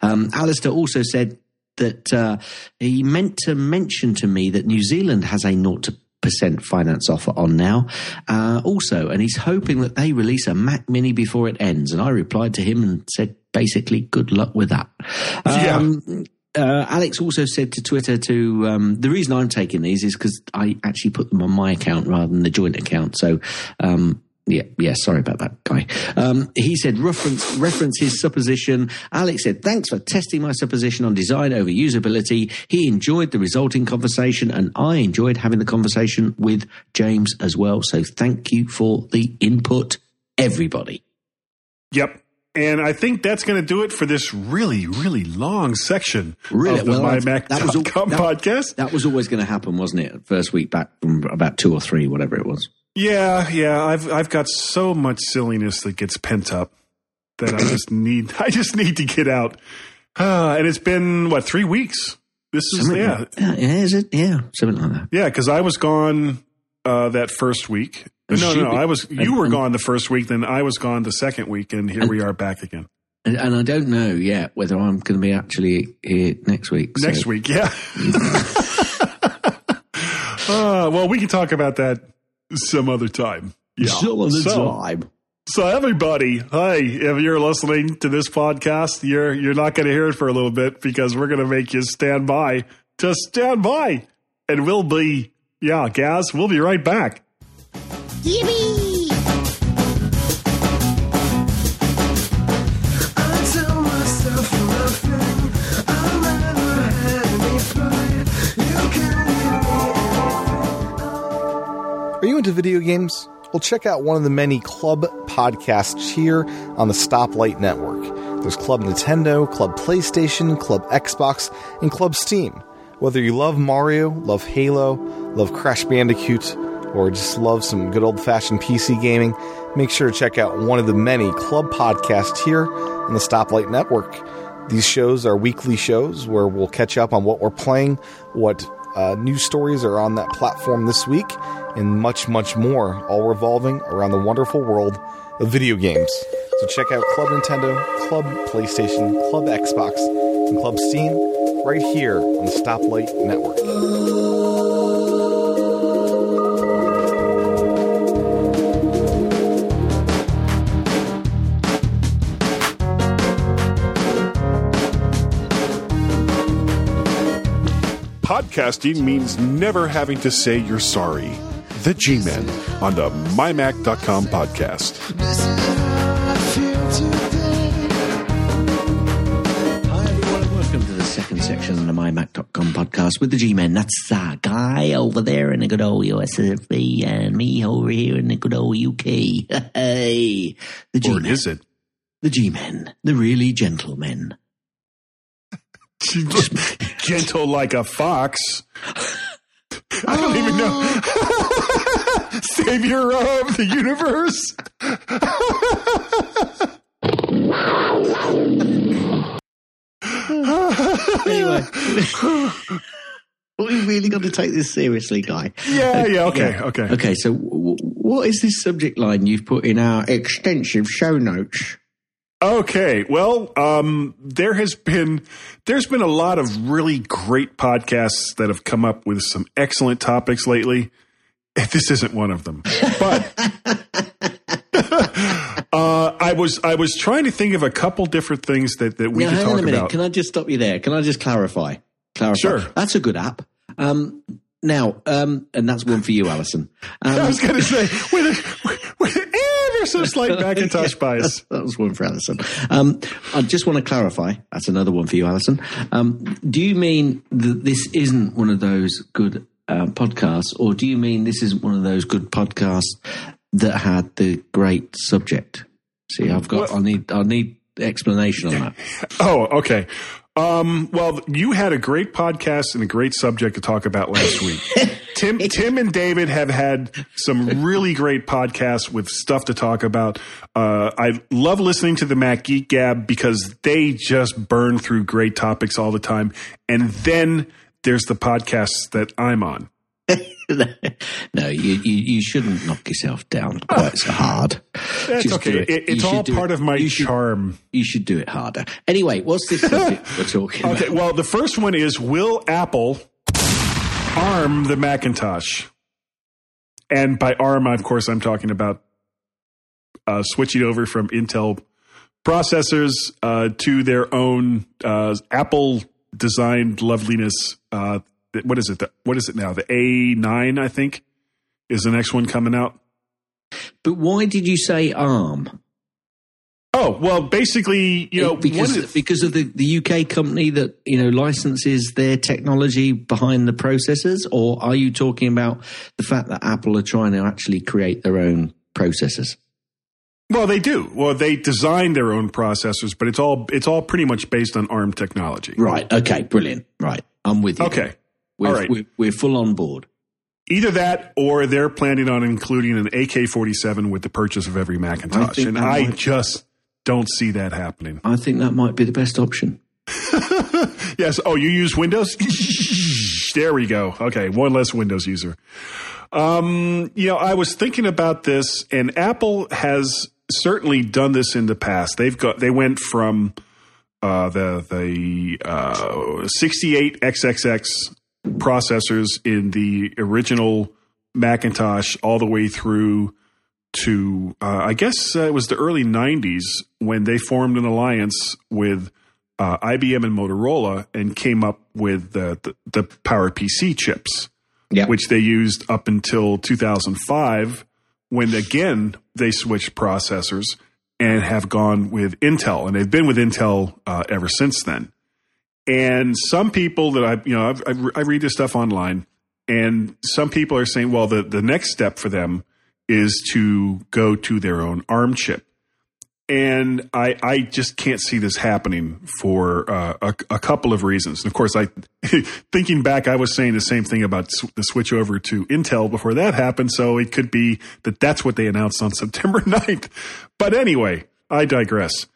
Um, Alistair also said that uh, he meant to mention to me that New Zealand has a 0% finance offer on now. Uh, also, and he's hoping that they release a Mac Mini before it ends. And I replied to him and said, basically, good luck with that. Yeah. Um, uh, Alex also said to Twitter to um, the reason I'm taking these is because I actually put them on my account rather than the joint account. So um, yeah, yeah. Sorry about that, guy. Um, he said reference reference his supposition. Alex said thanks for testing my supposition on design over usability. He enjoyed the resulting conversation, and I enjoyed having the conversation with James as well. So thank you for the input, everybody. Yep. And I think that's going to do it for this really, really long section Really? of the Well, all- that- podcast. That was always going to happen, wasn't it? First week back from about two or three, whatever it was. Yeah, yeah. I've I've got so much silliness that gets pent up that I just need I just need to get out. Uh, and it's been what three weeks. This is Something yeah, like- yeah, is it? Yeah, something like that. yeah. Because I was gone uh, that first week. And No, no, I was. You were gone the first week, then I was gone the second week, and here And- we are back again And, and I don't know yet whether I'm going to be actually here next week. so- next week. Yeah. uh, well, we can talk about that some other time. Yeah. Some of the So- time. So everybody, hey, if you're listening to this podcast, you're you're not going to hear it for a little bit because we're going to make you stand by. to stand by, and we'll be yeah, Gaz. We'll be right back. Are into video games? Well, check out one of the many club podcasts here on the Stoplight Network. There's Club Nintendo, Club PlayStation, Club Xbox, and Club Steam. Whether you love Mario, love Halo, love Crash Bandicoot, or just love some good old fashioned PC gaming, make sure to check out one of the many club podcasts here on the Stoplight Network. These shows are weekly shows where we'll catch up on what we're playing, what uh, news stories are on that platform this week, and much, much more, all revolving around the wonderful world of video games. So check out Club Nintendo, Club PlayStation, Club Xbox, and Club Steam right here on the Stoplight Network. Podcasting means never having to say you're sorry. The G Men on the MyMac.com podcast. Hi, everyone. Welcome to the second section of the MyMac.com podcast with the G Men. That's that guy over there in the good old USFB and uh, me over here in the good old UK. hey, the G Or is it? The G Men. The really gentlemen. She's just gentle like a fox. I don't even know. Savior of the universe. Anyway. we really got to take this seriously, guy. Yeah, yeah, okay, okay. Okay, so w- what is this subject line you've put in our extensive show notes? Okay. Well, um, there has been there's been a lot of really great podcasts that have come up with some excellent topics lately. This isn't one of them, but uh, I was I was trying to think of a couple different things that that we now, could hang on talk a minute. about. Can I just stop you there? Can I just clarify? Clarify. Sure. That's a good app. Um, now, um, and that's one for you, Alison. Um, I was going to say with, a, so slight Macintosh bias. that was one for Alison. Um, I just want to clarify. That's another one for you, Alison. Um, do you mean that this isn't one of those good uh, podcasts, or do you mean this isn't one of those good podcasts that had the great subject? See, I've got. I need. I need explanation on that. Oh, okay. Um, well, you had a great podcast and a great subject to talk about last week. Tim, Tim, and David have had some really great podcasts with stuff to talk about. Uh, I love listening to the Mac Geek Gab because they just burn through great topics all the time. And then there's the podcasts that I'm on. no, you, you you shouldn't knock yourself down quite so hard. That's Just okay. it. It- it's all part it. of my You should- charm. You should do it harder. Anyway, what's this subject we're talking Okay, about? well, the first one is Will Apple arm the Macintosh? And by arm, of course, I'm talking about uh, switching over from Intel processors uh, to their own uh, Apple designed loveliness. Uh, what is it? The, what is it now? The A9, I think, is the next one coming out. But why did you say ARM? Oh well, basically, you know, because of the- because of the, the UK company that you know licenses their technology behind the processors, or are you talking about the fact that Apple are trying to actually create their own processors? Well, they do. Well, they design their own processors, but it's all it's all pretty much based on ARM technology. Right. Okay. Brilliant. Right. I'm with you. Okay. We're, All right. We're, we're full on board. Either that, or they're planning on including an AK-47 with the purchase of every Macintosh, think and I just don't see that happening. I think that might be the best option. Yes. Oh, you use Windows? there we go. Okay, one less Windows user. Um, you know, I was thinking about this, and Apple has certainly done this in the past. They've got they went from uh, the the uh, 68 XXX processors in the original Macintosh all the way through to uh, I guess uh, it was the early 90s when they formed an alliance with uh, IBM and Motorola and came up with the, the, the Power PC chips, Yeah. which they used up until 2005 when again they switched processors and have gone with Intel. And they've been with Intel uh, ever since then. And some people that I, you know, I've, I've, I read this stuff online, and some people are saying, well, the, the next step for them is to go to their own ARM chip. And I, I just can't see this happening for uh, a, a couple of reasons. And of course, I, thinking back, I was saying the same thing about the switch over to Intel before that happened. So it could be that that's what they announced on September 9th. But anyway, I digress.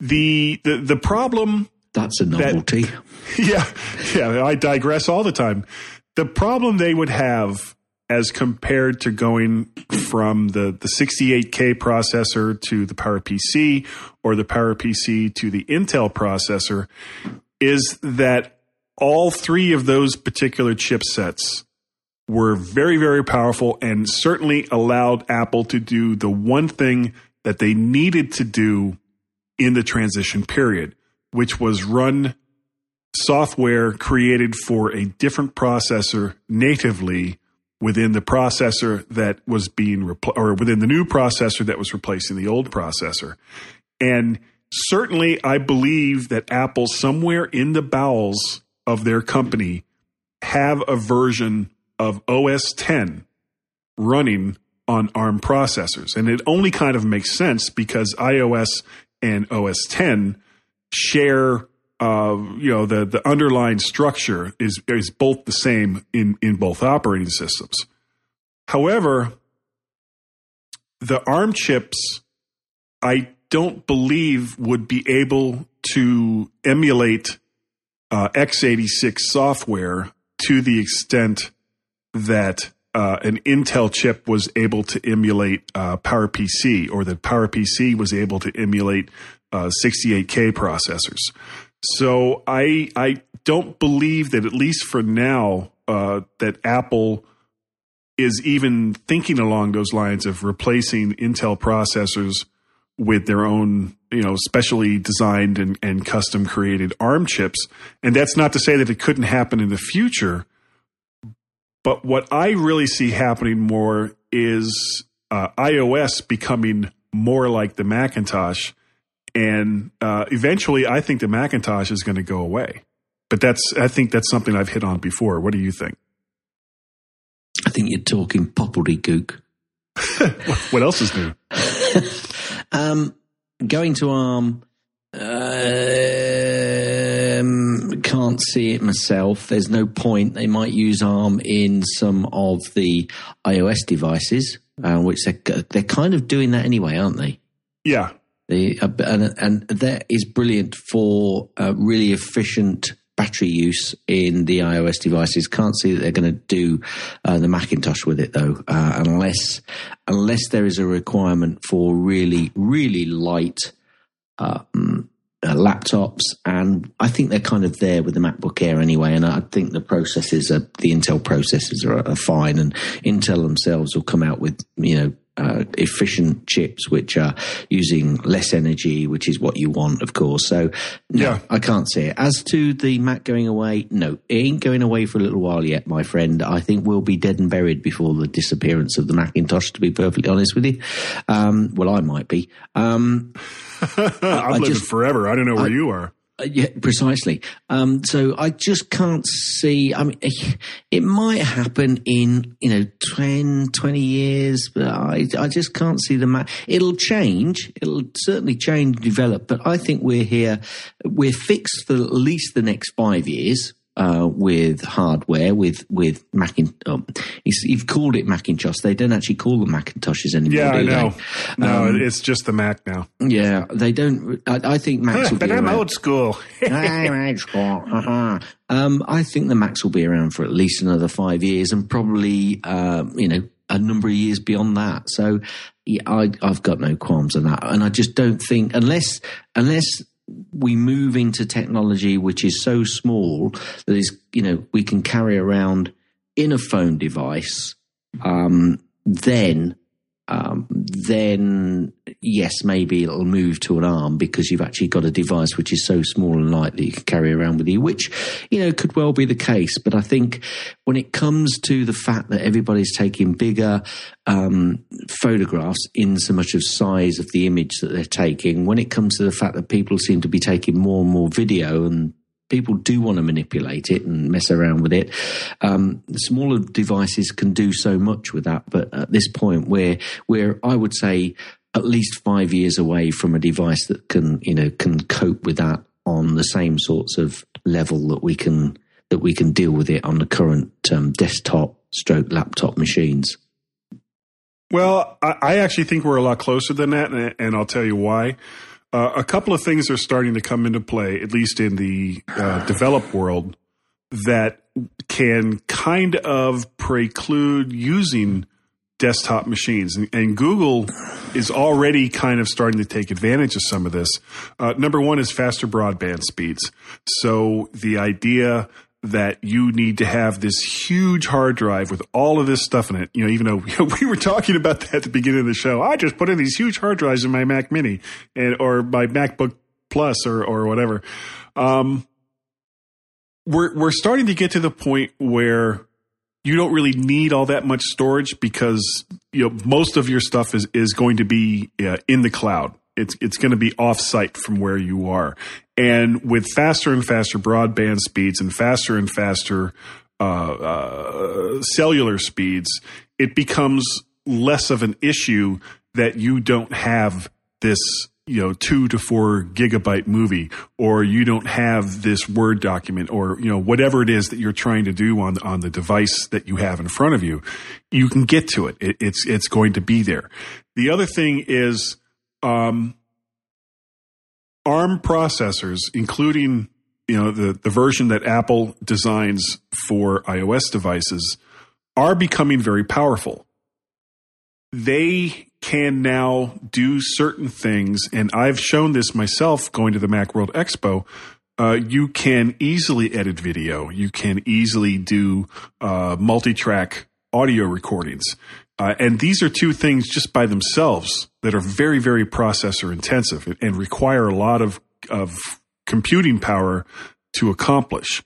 The, the, the problem That's a novelty. yeah, yeah. I digress all the time. The problem they would have as compared to going from the, the 68K processor to the PowerPC or the PowerPC to the Intel processor is that all three of those particular chipsets were very, very powerful and certainly allowed Apple to do the one thing that they needed to do in the transition period, which was run software created for a different processor natively within the processor that was being repl- or within the new processor that was replacing the old processor. And certainly I believe that Apple somewhere in the bowels of their company have a version of OS 10 running on ARM processors. And it only kind of makes sense because iOS and OS 10 share uh, you know the the underlying structure is is both the same in in both operating systems. However, the ARM chips, I don't believe would be able to emulate uh, x86 software to the extent that uh, an Intel chip was able to emulate uh, PowerPC or that PowerPC was able to emulate 68K uh, processors. So I I don't believe that at least for now uh, that Apple is even thinking along those lines of replacing Intel processors with their own, you know, specially designed and, and custom created ARM chips. And that's not to say that it couldn't happen in the future. But what I really see happening more is uh, iOS becoming more like the Macintosh and uh, eventually, I think the Macintosh is going to go away. But that's I think that's something I've hit on before. What do you think? I think you're talking gook. what else is new? um, going to ARM. Um, can't see it myself. There's no point. They might use ARM in some of the iOS devices, uh, which they're, they're kind of doing that anyway, aren't they? Yeah, the, and, and that is brilliant for uh, really efficient battery use in the iOS devices. Can't see that they're going to do uh, the Macintosh with it though, uh, unless unless there is a requirement for really really light um, uh, laptops. And I think they're kind of there with the MacBook Air anyway. And I think the processors are the Intel processors are, are fine, and Intel themselves will come out with you know uh, efficient chips which are using less energy, which is what you want, of course. So, no, yeah. I can't see it. As to the Mac going away, no, it ain't going away for a little while yet, my friend. I think we'll be dead and buried before the disappearance of the Macintosh, to be perfectly honest with you. Um, well, I might be. Um, I'm living just, forever. I don't know where I, you are. Uh, yeah, precisely. Um, so I just can't see. I mean, it might happen in you know 10, 20 years, but I, I just can't see the map. It'll change. It'll certainly change, and develop. But I think we're here. We're fixed for at least the next five years uh, with hardware, with with Macintosh. Um, you've called it Macintosh. They don't actually call them Macintoshes anymore. Yeah, I know. No, um, it's just the Mac now. Yeah, they don't. I, I think Macs will but be I'm around. old school. I'm old school. um, I think the Macs will be around for at least another five years, and probably uh, you know a number of years beyond that. So yeah, I, have got no qualms on that, and I just don't think unless unless we move into technology which is so small that is, you know, we can carry around in a phone device, um, then um, then yes, maybe it'll move to an arm because you've actually got a device which is so small and light that you can carry around with you, which, you know, could well be the case. But I think when it comes to the fact that everybody's taking bigger um, photographs in so much of size of the image that they're taking, when it comes to the fact that people seem to be taking more and more video and people do want to manipulate it and mess around with it. Um, smaller devices can do so much with that, but at this point, we're we're I would say at least five years away from a device that can you know can cope with that on the same sorts of level that we can that we can deal with it on the current um, desktop stroke laptop machines. Well, I, I, actually think we're a lot closer than that, and, and I'll tell you why. Uh, a couple of things are starting to come into play, at least in the uh, developed world, that can kind of preclude using desktop machines. And, and, Google is already kind of starting to take advantage of some of this. Uh, number one is faster broadband speeds. So the idea that you need to have this huge hard drive with all of this stuff in it. You know, even though we were talking about that at the beginning of the show, I just put in these huge hard drives in my Mac Mini and or my MacBook Pro or or whatever. Um, we're we're starting to get to the point where you don't really need all that much storage because you know most of your stuff is is going to be uh, in the cloud. It's it's going to be off-site from where you are, and with faster and faster broadband speeds and faster and faster uh, uh, cellular speeds, it becomes less of an issue that you don't have this you know two to four gigabyte movie or you don't have this word document or you know whatever it is that you're trying to do on on the device that you have in front of you you can get to it, it it's it's going to be there. The other thing is um, arm processors including you know the the version that apple designs for ios devices are becoming very powerful they can now do certain things, and I've shown this myself going to the Macworld Expo. Uh, you can easily edit video. You can easily do uh, multi-track audio recordings, uh, and these are two things just by themselves that are very, very processor intensive and require a lot of of computing power to accomplish.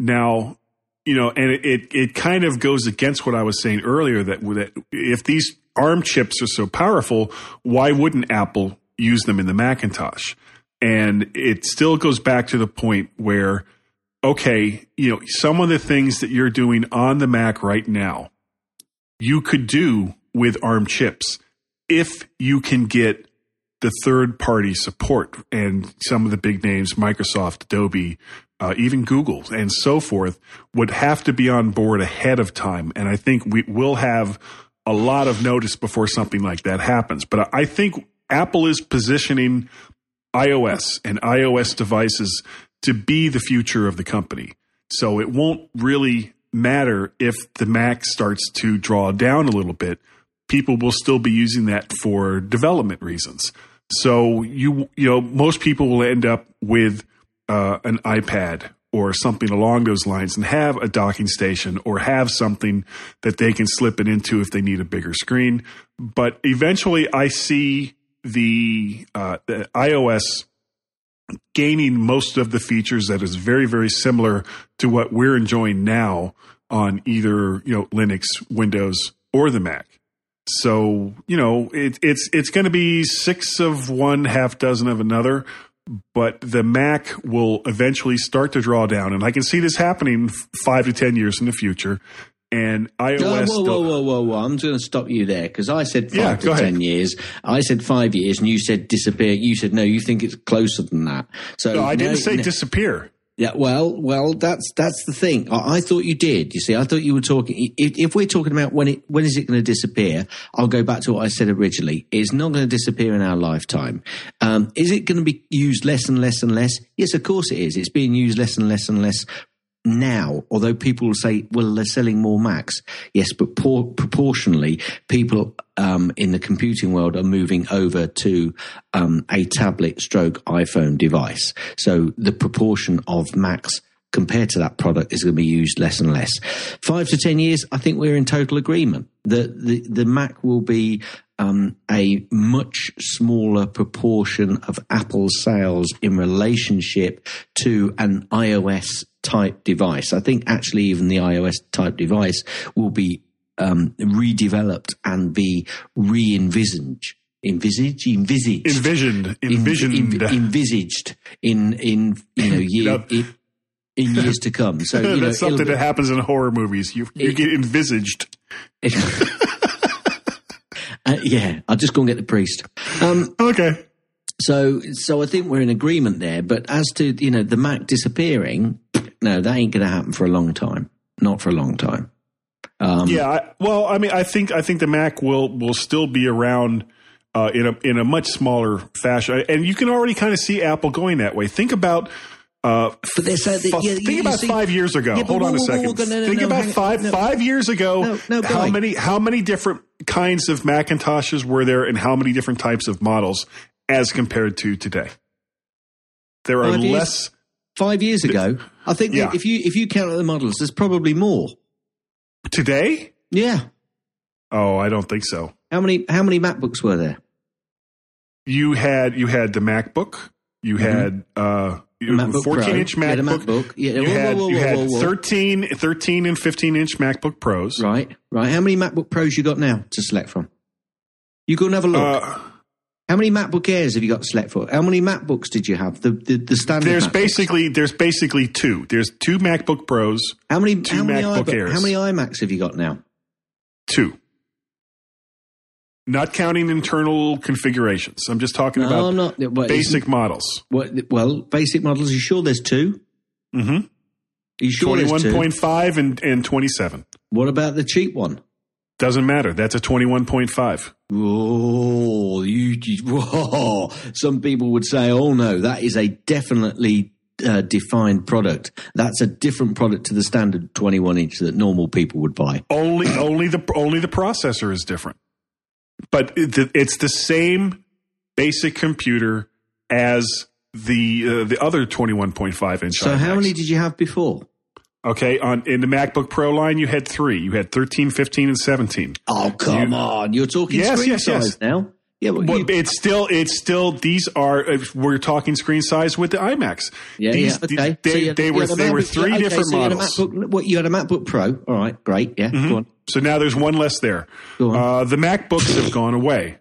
Now, you know, and it, it, it kind of goes against what I was saying earlier that that if these ARM chips are so powerful, why wouldn't Apple use them in the Macintosh? And it still goes back to the point where, okay, you know, some of the things that you're doing on the Mac right now, you could do with ARM chips if you can get the third party support and some of the big names, Microsoft, Adobe, uh, even Google, and so forth, would have to be on board ahead of time. And I think we will have a lot of notice before something like that happens. But I think Apple is positioning iOS and iOS devices to be the future of the company. So it won't really matter if the Mac starts to draw down a little bit. People will still be using that for development reasons. So you you know most people will end up with uh, an iPad or something along those lines and have a docking station or have something that they can slip it into if they need a bigger screen. But eventually, I see the, uh, the iOS gaining most of the features that is very, very similar to what we're enjoying now on either you know Linux, Windows, or the Mac. So you know it, it's it's going to be six of one, half dozen of another but the Mac will eventually start to draw down, and I can see this happening five to ten years in the future. And iOS. whoa, whoa, whoa, whoa, whoa! I'm going to stop you there because I said five yeah, to ten years. I said five years, and you said disappear. You said no. You think it's closer than that. So no, I didn't say no, disappear. Yeah, well, well, that's that's the thing. I, I, thought you did. You see, I thought you were talking. If, if, we're talking about when it when is it going to disappear, I'll go back to what I said originally. It's not going to disappear in our lifetime. Um, is it going to be used less and less and less? Yes, of course it is. It's being used less and less and less now, although people will say, well, they're selling more Macs. Yes, but por- proportionally, people um, in the computing world are moving over to um, a tablet stroke iPhone device. So the proportion of Macs compared to that product is going to be used less and less. Five to 10 years, I think we're in total agreement that the, the Mac will be um, a much smaller proportion of Apple's sales in relationship to an iOS type device. I think actually even the iOS type device will be um, redeveloped and be re-envisaged envisaged, envisaged, envisioned, envisioned, in, in, envisaged in in you know year, in, in, years to come. So you that's know, something that happens in horror movies. You you it, get envisaged. It, uh, yeah, I'll just go and get the priest. Um, okay. So, so I think we're in agreement there. But as to you know the Mac disappearing, no, that ain't going to happen for a long time. Not for a long time. Um, yeah, I, well, I mean, I think I think the Mac will will still be around uh, in a in a much smaller fashion, and you can already kind of see Apple going that way. Think about. Uh, but they said that, yeah, think about see, five years ago. Yeah, Hold on a second. no, no, think no, about five five years ago. how many how many different kinds of Macintoshes were there, and how many different types of models as compared to today? There are less. Five years ago, I think yeah. if you if you count the models, there's probably more. Today? Yeah. Oh, I don't think so. How many how many MacBooks were there? You had you had the MacBook. You mm-hmm. had uh MacBook 14 Pro. inch You had a MacBook. MacBook. Yeah, You had, whoa, whoa, you had whoa, whoa. 13, 13 and 15 inch MacBook Pros. Right, right. How many MacBook Pros you got now to select from? You go and have a look. Uh, How many MacBook Airs have you got select for? How many MacBooks did you have? The the, the standard. there's MacBooks? basically there's basically two. There's two MacBook Pros, how many two how many, MacBook iMac- Airs. how many iMacs have you got now? two. Not counting internal configurations. I'm just talking No, about I'm not. Basic models. What, well, basic models. You sure there's two? Mm-hmm. Are you sure there's two? 21.5 and, and 27. What about the cheap one? Doesn't matter. That's a 21.5. Oh, you, whoa. Some people would say, "Oh no, that is a definitely uh, defined product. That's a different product to the standard 21 inch that normal people would buy." Only only the only the processor is different, but it, it's the same basic computer as the uh, the other 21.5 inch. So, how many did you have before? Okay, on in the MacBook Pro line, you had three. You had 13, 15, and 17. Oh come You- on, you're talking Yes, screen yes, yes. size now. Yeah, well, Well, you- it's still it's still these are if we're talking screen size with the iMacs. yeah, these, yeah, okay. They, So had- they were they were three okay, different so you had models. MacBook- what you had a MacBook Pro? All right, great. Yeah, go on. So now there's one less there. Go on. Uh, the MacBooks have gone away.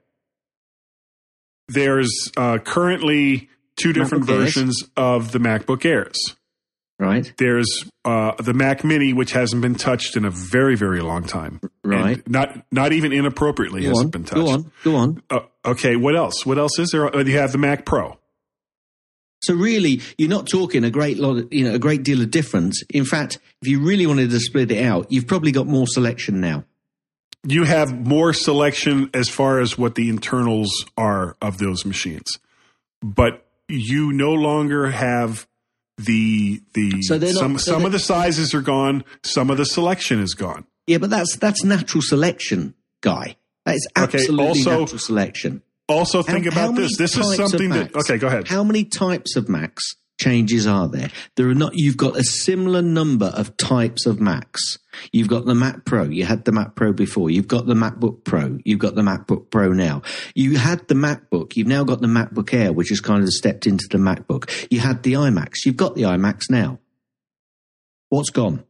There's uh, currently two different MacBook Airs. versions of the MacBook Airs. Right, There's uh, the Mac Mini, which hasn't been touched in a very, very long time. right. And not not even inappropriately Go has on, it been touched. go on, go on. Uh, okay, what else? What else is there? Uh, you have the Mac Pro. So really, you're not talking a great lot, of, you know, a great deal of difference. In fact, if you really wanted to split it out, you've probably got more selection now. You have more selection as far as what the internals are of those machines, but you no longer have the the So not- some so some of the sizes are gone. Some of the selection is gone. Yeah, but that's that's natural selection, guy. That is Okay, absolutely also- natural selection. Also, think How- how about many this. This is something that okay. Go ahead. How many types of Macs changes are there? There are not. You've got a similar number of types of Macs. You've got the Mac Pro. You had the Mac Pro before. You've got the MacBook Pro. You've got the MacBook Pro now. You had the MacBook. You've now got the MacBook Air, which has kind of stepped into the MacBook. You had the iMacs. You've got the iMacs now. What's gone?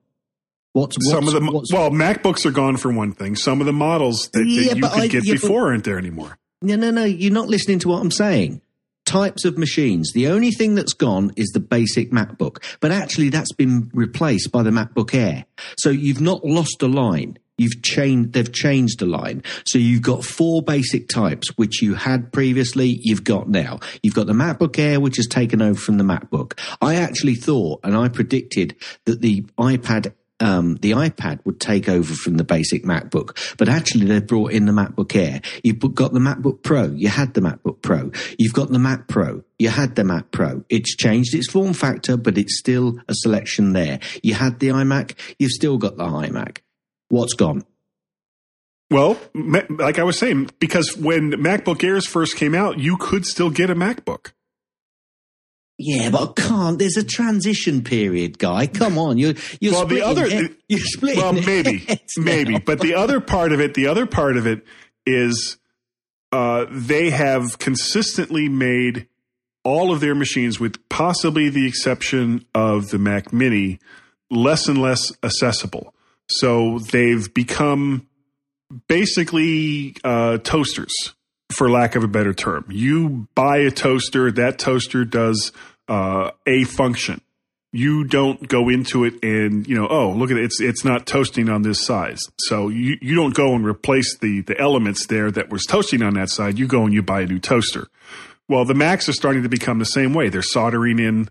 What's, what's some of the well, MacBooks are gone for one thing. Some of the models that, that Yeah, you could I- get yeah, but- before aren't there anymore. No, no, no. You're not listening to what I'm saying. Types of machines. The only thing that's gone is the basic MacBook, but actually that's been replaced by the MacBook Air. So you've not lost a line. You've changed, they've changed a line. So you've got four basic types, which you had previously, you've got now. You've got the MacBook Air, which has taken over from the MacBook. I actually thought, and I predicted that the iPad um, the iPad would take over from the basic MacBook, but actually they've brought in the MacBook Air. You've got the MacBook Pro. You had the MacBook Pro. You've got the Mac Pro. You had the Mac Pro. It's changed its form factor, but it's still a selection there. You had the iMac. You've still got the iMac. What's gone? Well, like I was saying, because when MacBook Airs first came out, you could still get a MacBook. Yeah, but I can't. There's a transition period, guy. Come on, you're you're Well, the other- hair- you're splitting Well, maybe, maybe, now. but the other part of it, the other part of it is uh, they have consistently made all of their machines, with possibly the exception of the Mac Mini, less and less accessible. So they've become basically uh, toasters, for lack of a better term. You buy a toaster, that toaster does uh, a function. You don't go into it and you know, oh, look at it, it's it's not toasting on this size. So you, you don't go and replace the the elements there that was toasting on that side. You go and you buy a new toaster. Well, the Macs are starting to become the same way. They're soldering in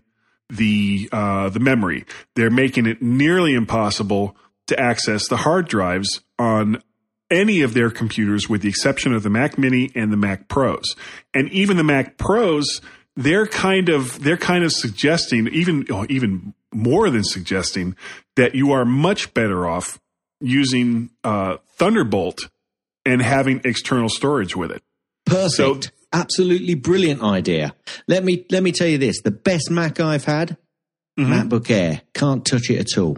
the uh, the memory. They're making it nearly impossible to access the hard drives on any of their computers, with the exception of the Mac Mini and the Mac Pros. And even the Mac Pros, they're kind of they're kind of suggesting, even oh, even more than suggesting, that you are much better off using uh, Thunderbolt and having external storage with it. Perfect. So- Absolutely brilliant idea. Let me let me tell you this: the best Mac I've had, Mm-hmm. MacBook Air. Can't touch it at all.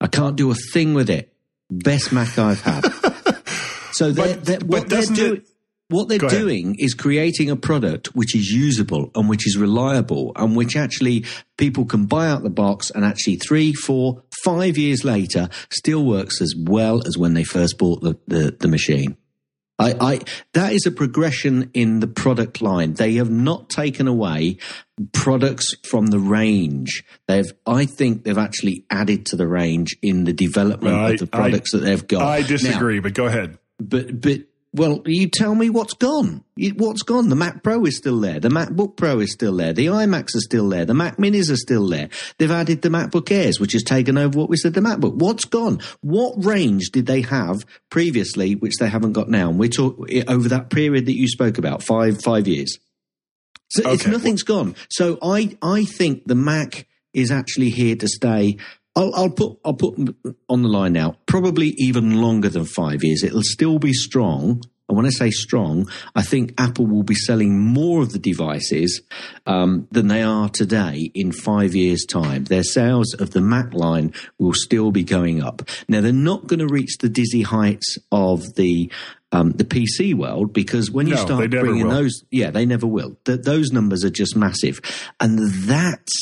I can't do a thing with it. Best Mac I've had. so they're, But- they're, what they're doing. it- what they're doing is creating a product which is usable and which is reliable and which actually people can buy out the box and actually three, four, five years later still works as well as when they first bought the, the, the machine. I, I, that is a progression in the product line. They have not taken away products from the range. They've, I think they've actually added to the range in the development I- of the products that they've got. I Now, disagree, but go ahead. but but well, you tell me what's gone. What's gone? The Mac Pro is still there. The MacBook Pro is still there. The iMacs are still there. The Mac Minis are still there. They've added the MacBook Airs, which has taken over what we said the MacBook. What's gone? What range did they have previously, which they haven't got now? And we're talking over that period that you spoke about, five five years. So it's Okay. nothing's gone. So I I think the Mac is actually here to stay. I'll, I'll put I'll put on the line now. Probably even longer than five years. It'll still be strong. And when I say strong, I think Apple will be selling more of the devices um, than they are today in five years' time. Their sales of the Mac line will still be going up. Now they're not going to reach the dizzy heights of the um, the PC world because when you No, start bringing will. those, yeah, they never will. Th- those numbers are just massive, and that's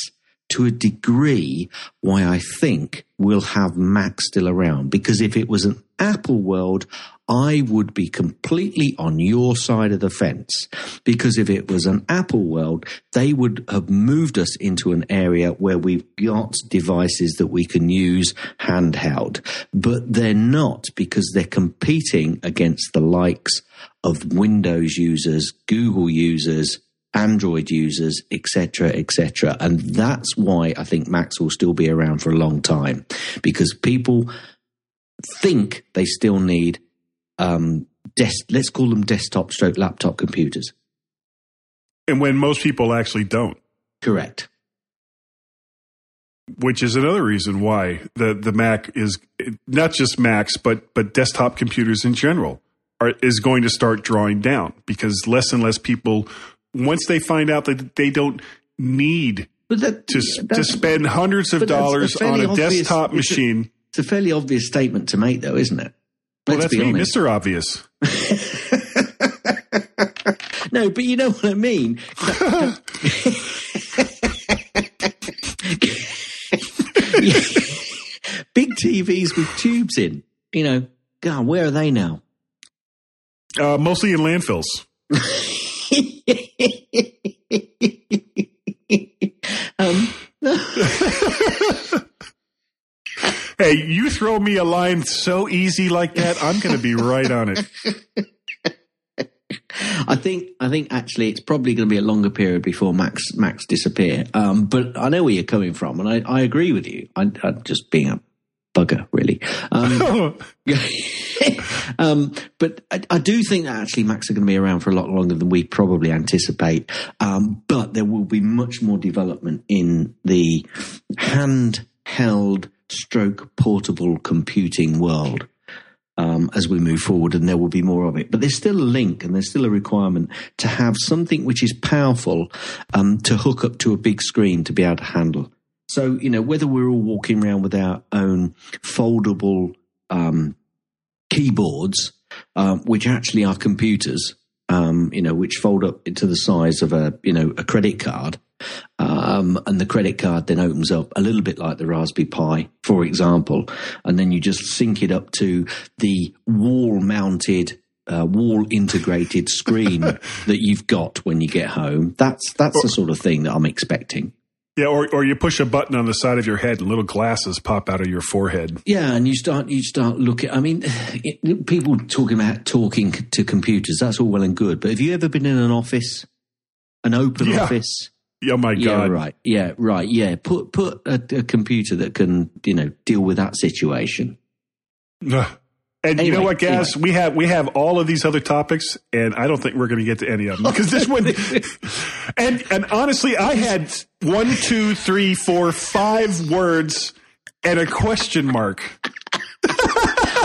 to a degree why I think we'll have Mac still around. Because if it was an Apple world, I would be completely on your side of the fence. Because if it was an Apple world, they would have moved us into an area where we've got devices that we can use handheld. But they're not because they're competing against the likes of Windows users, Google users, Android users, etc., etc. And that's why I think Macs will still be around for a long time because people think they still need um, des- let's call them desktop stroke laptop computers. And when most people actually don't, Correct. which is another reason why the, the Mac is not just Macs, but, but desktop computers in general are, is going to start drawing down because less and less people, once they find out that they don't need that, to, to spend hundreds of a dollars on a obvious- desktop it's a- machine. It's a fairly obvious statement to make, though, isn't it? Well, Let's that's be me, honest. Mr. Obvious. No, but you know what I mean. Big TVs with tubes in. You know, God, where are they now? Uh, mostly in landfills. um, Hey, you throw me a line so easy like that, I'm going to be right on it. I think I think actually it's probably going to be a longer period before Macs Macs disappear. Um, but I know where you're coming from, and I, I agree with you. I, I'm just being a bugger, really. Um, um, but I, I do think that actually Macs are going to be around for a lot longer than we probably anticipate. Um, but there will be much more development in the handheld stroke portable computing world um, as we move forward, and there will be more of it. But there's still a link and there's still a requirement to have something which is powerful um, to hook up to a big screen to be able to handle. So, you know, whether we're all walking around with our own foldable um, keyboards, um, which actually are computers, um, you know, which fold up into the size of a, you know, a credit card. Um, and the credit card then opens up a little bit like the Raspberry Pi, for example, and then you just sync it up to the wall mounted, uh, wall integrated screen that you've got when you get home. That's that's the sort of thing that I'm expecting. Yeah, or, or you push a button on the side of your head and little glasses pop out of your forehead. Yeah, and you start you start looking. I mean, it, people talking about talking to computers. That's all well and good, but have you ever been in an office, an open Yeah. office? Oh my god! Yeah, right. Yeah, right. Yeah, put put a, a computer that can you know deal with that situation. And you know Anyway, what, Gaz? We have we have all of these other topics, and I don't think we're going to get to any of them because this one. and and honestly, I had one, two, three, four, five words and a question mark.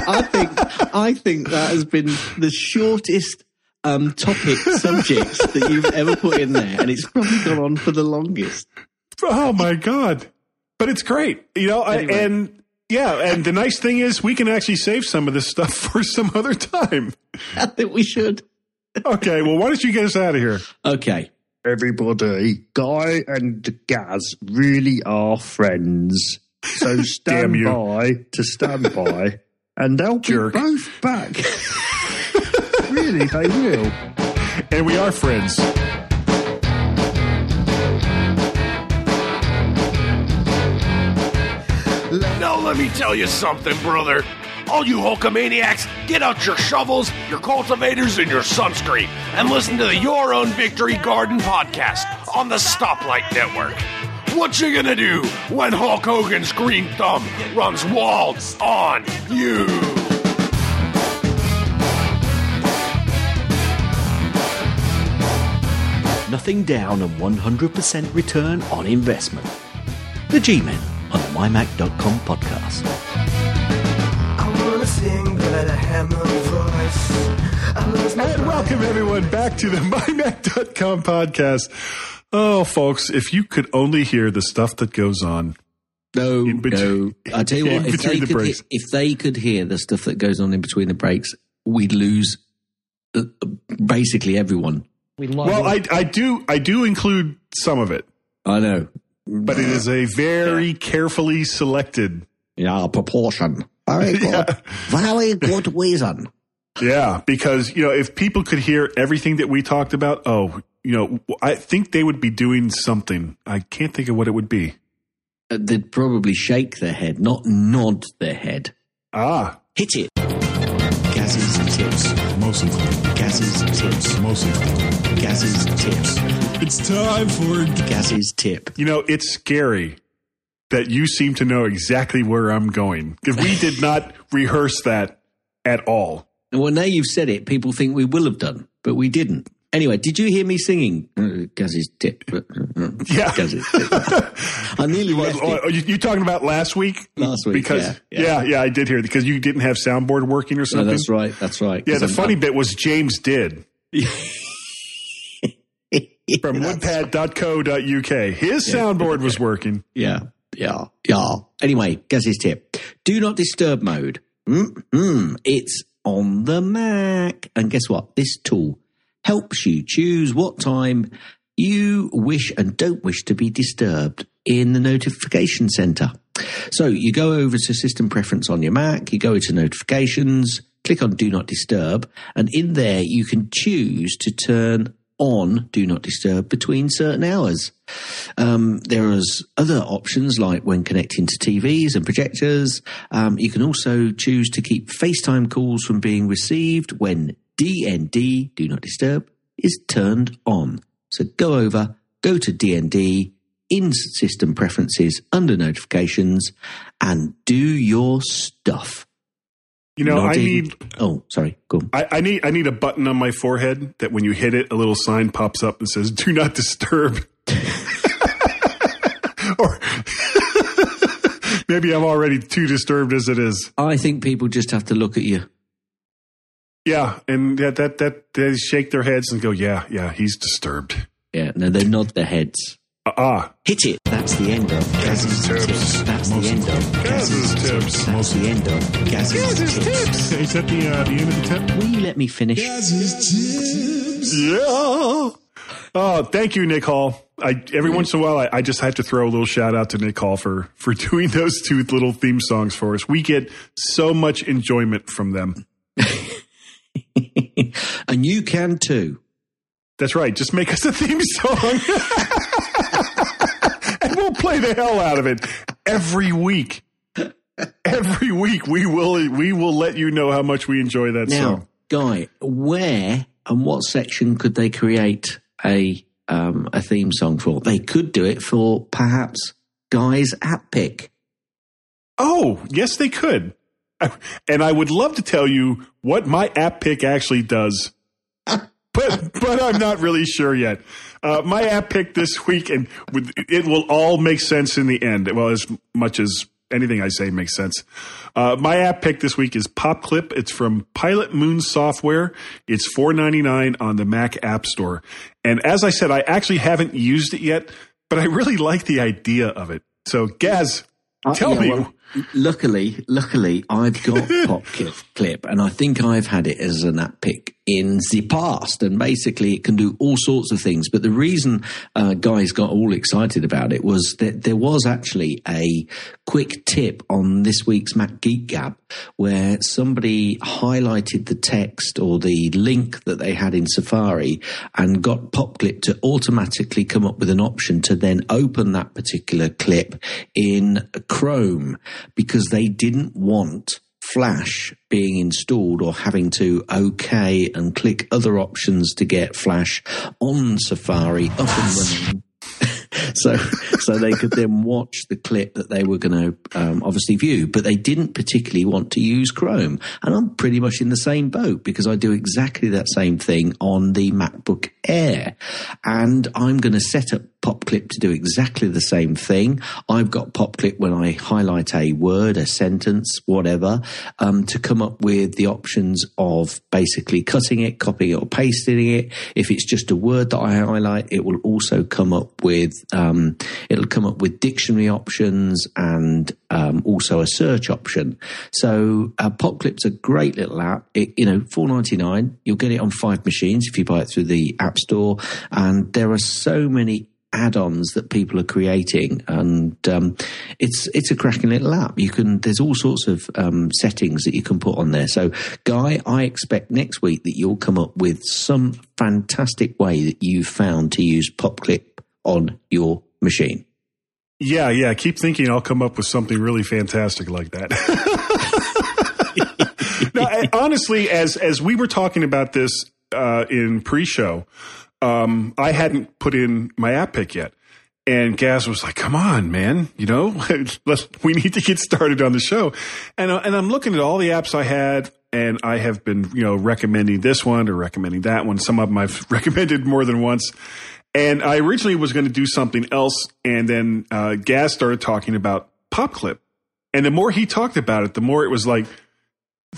I think I think that has been the shortest um, topic subjects that you've ever put in there, and it's probably gone on for the longest. Oh my god! But it's great, you know. I, and yeah, and the nice thing is we can actually save some of this stuff for some other time. I think we should. Okay, well, why don't you get us out of here? Okay. Everybody, Guy and Gaz really are friends. So stand Damn you. by to stand by, and they'll Jerk. be both back. really, they will. And we are friends. Now let me tell you something, brother. All you Hulkamaniacs, get out your shovels, your cultivators, and your sunscreen, and listen to the Your Own Victory Garden podcast on the Stoplight Network. What you gonna do when Hulk Hogan's green thumb runs walls on you? Nothing down and 100% return on investment. The G Men on the MyMac.com podcast. Sing, the hammer voice. and welcome everyone back to the MyMac.com podcast. Oh, folks, if you could only hear the stuff that goes on. No, In between- no. I tell you what, if they, the could breaks. hear, if they could hear the stuff that goes on in between the breaks, we'd lose uh, basically everyone. We Well, I, I do I do include some of it, I know. But it is a very carefully selected. Yeah, proportion. Very good. Very good reason. Yeah, because you know, if people could hear everything that we talked about, oh, you know, I think they would be doing something. I can't think of what it would be. Uh, They'd probably shake their head, not nod their head. Ah, Hit it. Gaz's tips. Mostly. Gaz's tips. Mostly. Gaz's tips. It's time for Gaz's tip. you know, it's scary that you seem to know exactly where I'm going because we did not rehearse that at all. Well, now you've said it, people think we will have done, but we didn't. Anyway, did you hear me singing uh, Gaz's tip? Yeah. Gaz's tip. I nearly left Oh, you, you talking about last week? Last week, because yeah, yeah, yeah. yeah, I did hear it because you didn't have soundboard working or No, something. that's right. That's right. Yeah, the I'm- funny bit was James did from woodpad.co.uk. His soundboard was working. Yeah, yeah, yeah. Anyway, Gaz's tip. Do not disturb mode. Mm-mm. It's on the Mac. And guess what? This tool helps you choose what time you wish and don't wish to be disturbed in the notification center. So you go over to system preference on your Mac, you go to notifications, click on do not disturb, and in there you can choose to turn on do not disturb between certain hours. Um, there is other options like when connecting to TVs and projectors. Um, you can also choose to keep FaceTime calls from being received when DND, do not disturb, is turned on. So go over, go to DND in system preferences under notifications and do your stuff. You know, I Nodding- need Oh, sorry. Go. I, I need I need a button on my forehead that when you hit it, a little sign pops up and says "Do not disturb." or maybe I'm already too disturbed as it is. I think people just have to look at you. Yeah, and that that that they shake their heads and go, "Yeah, yeah, he's disturbed." Yeah, no, they nod their heads. Uh, ah, Hit it. That's the end of Gaz's tips. That's the end of Gaz's tips. That's the end of Gaz's tips. Is that the, uh, the end of the tip? Will you let me finish? yeah. Oh, thank you, Nick Hall. I every once in a while, I, I just have to throw a little shout out to Nick Hall for for doing those two little theme songs for us. We get so much enjoyment from them. and you can too. That's right. Just make us a theme song. and we'll play the hell out of it every week. Every week we will we will let you know how much we enjoy that Now, song. Guy, where and what section could they create a um, a theme song for? They could do it for perhaps Guy's app pick. Oh, yes they could. And I would love to tell you what my app pick actually does. But but I'm not really sure yet. Uh, my app pick this week, and with, it will all make sense in the end. Well, as much as anything I say makes sense. Uh, my app pick this week is PopClip. It's from Pilot Moon Software. It's $4.99 on the Mac App Store. And as I said, I actually haven't used it yet, but I really like the idea of it. So, Gaz, Uh, tell yeah, me well, luckily, luckily, I've got Pop Clip, and I think I've had it as an app pick in the past. And basically, it can do all sorts of things. But the reason uh, Guy's got all excited about it was that there was actually a quick tip on this week's Mac Geek Gab where somebody highlighted the text or the link that they had in Safari and got PopClip to automatically come up with an option to then open that particular clip in Chrome because they didn't want Flash being installed or having to OK and click other options to get Flash on Safari up and running so so they could then watch the clip that they were going to um, obviously view, but they didn't particularly want to use Chrome. And I'm pretty much in the same boat because I do exactly that same thing on the MacBook Air, and I'm going to set up PopClip to do exactly the same thing. I've got PopClip when I highlight a word, a sentence, whatever, um, to come up with the options of basically cutting it, copying it, or pasting it. If it's just a word that I highlight, it will also come up with um, it'll come up with dictionary options and um, also a search option. So uh, PopClip's a great little app. It, you know, four ninety nine. You'll get it on five machines if you buy it through the App Store, and there are so many add-ons that people are creating, and um, it's it's a cracking little app. You can there's all sorts of um, settings that you can put on there. So, Guy, I expect next week that you'll come up with some fantastic way that you've found to use PopClip on your machine. Yeah, yeah. Keep thinking I'll come up with something really fantastic like that. Honestly, as as we were talking about this uh, in pre-show, um, I hadn't put in my app pick yet. And Gaz was like, "Come on, man! You know, we need to get started on the show." And uh, and I'm looking at all the apps I had, and I have been, you know, recommending this one or recommending that one. Some of them I've recommended more than once. And I originally was going to do something else, and then uh, Gaz started talking about PopClip. And the more he talked about it, the more it was like,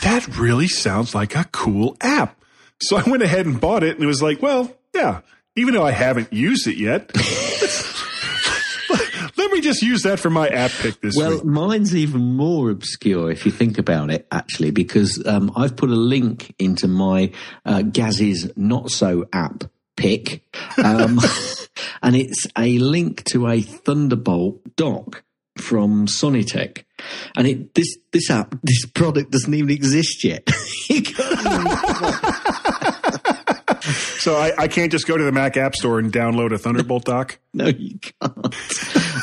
that really sounds like a cool app. So I went ahead and bought it, and it was like, well, yeah, even though I haven't used it yet. let me just use that for my app pick this well, week. Well, mine's even more obscure if you think about it, actually, because um, I've put a link into my uh, Gaz's Not So app pick, um, and it's a link to a Thunderbolt dock from Sonnet Tech. And it this this app this product doesn't even exist yet. so I, I, can't just go to the Mac App Store and download a Thunderbolt dock. no, you can't.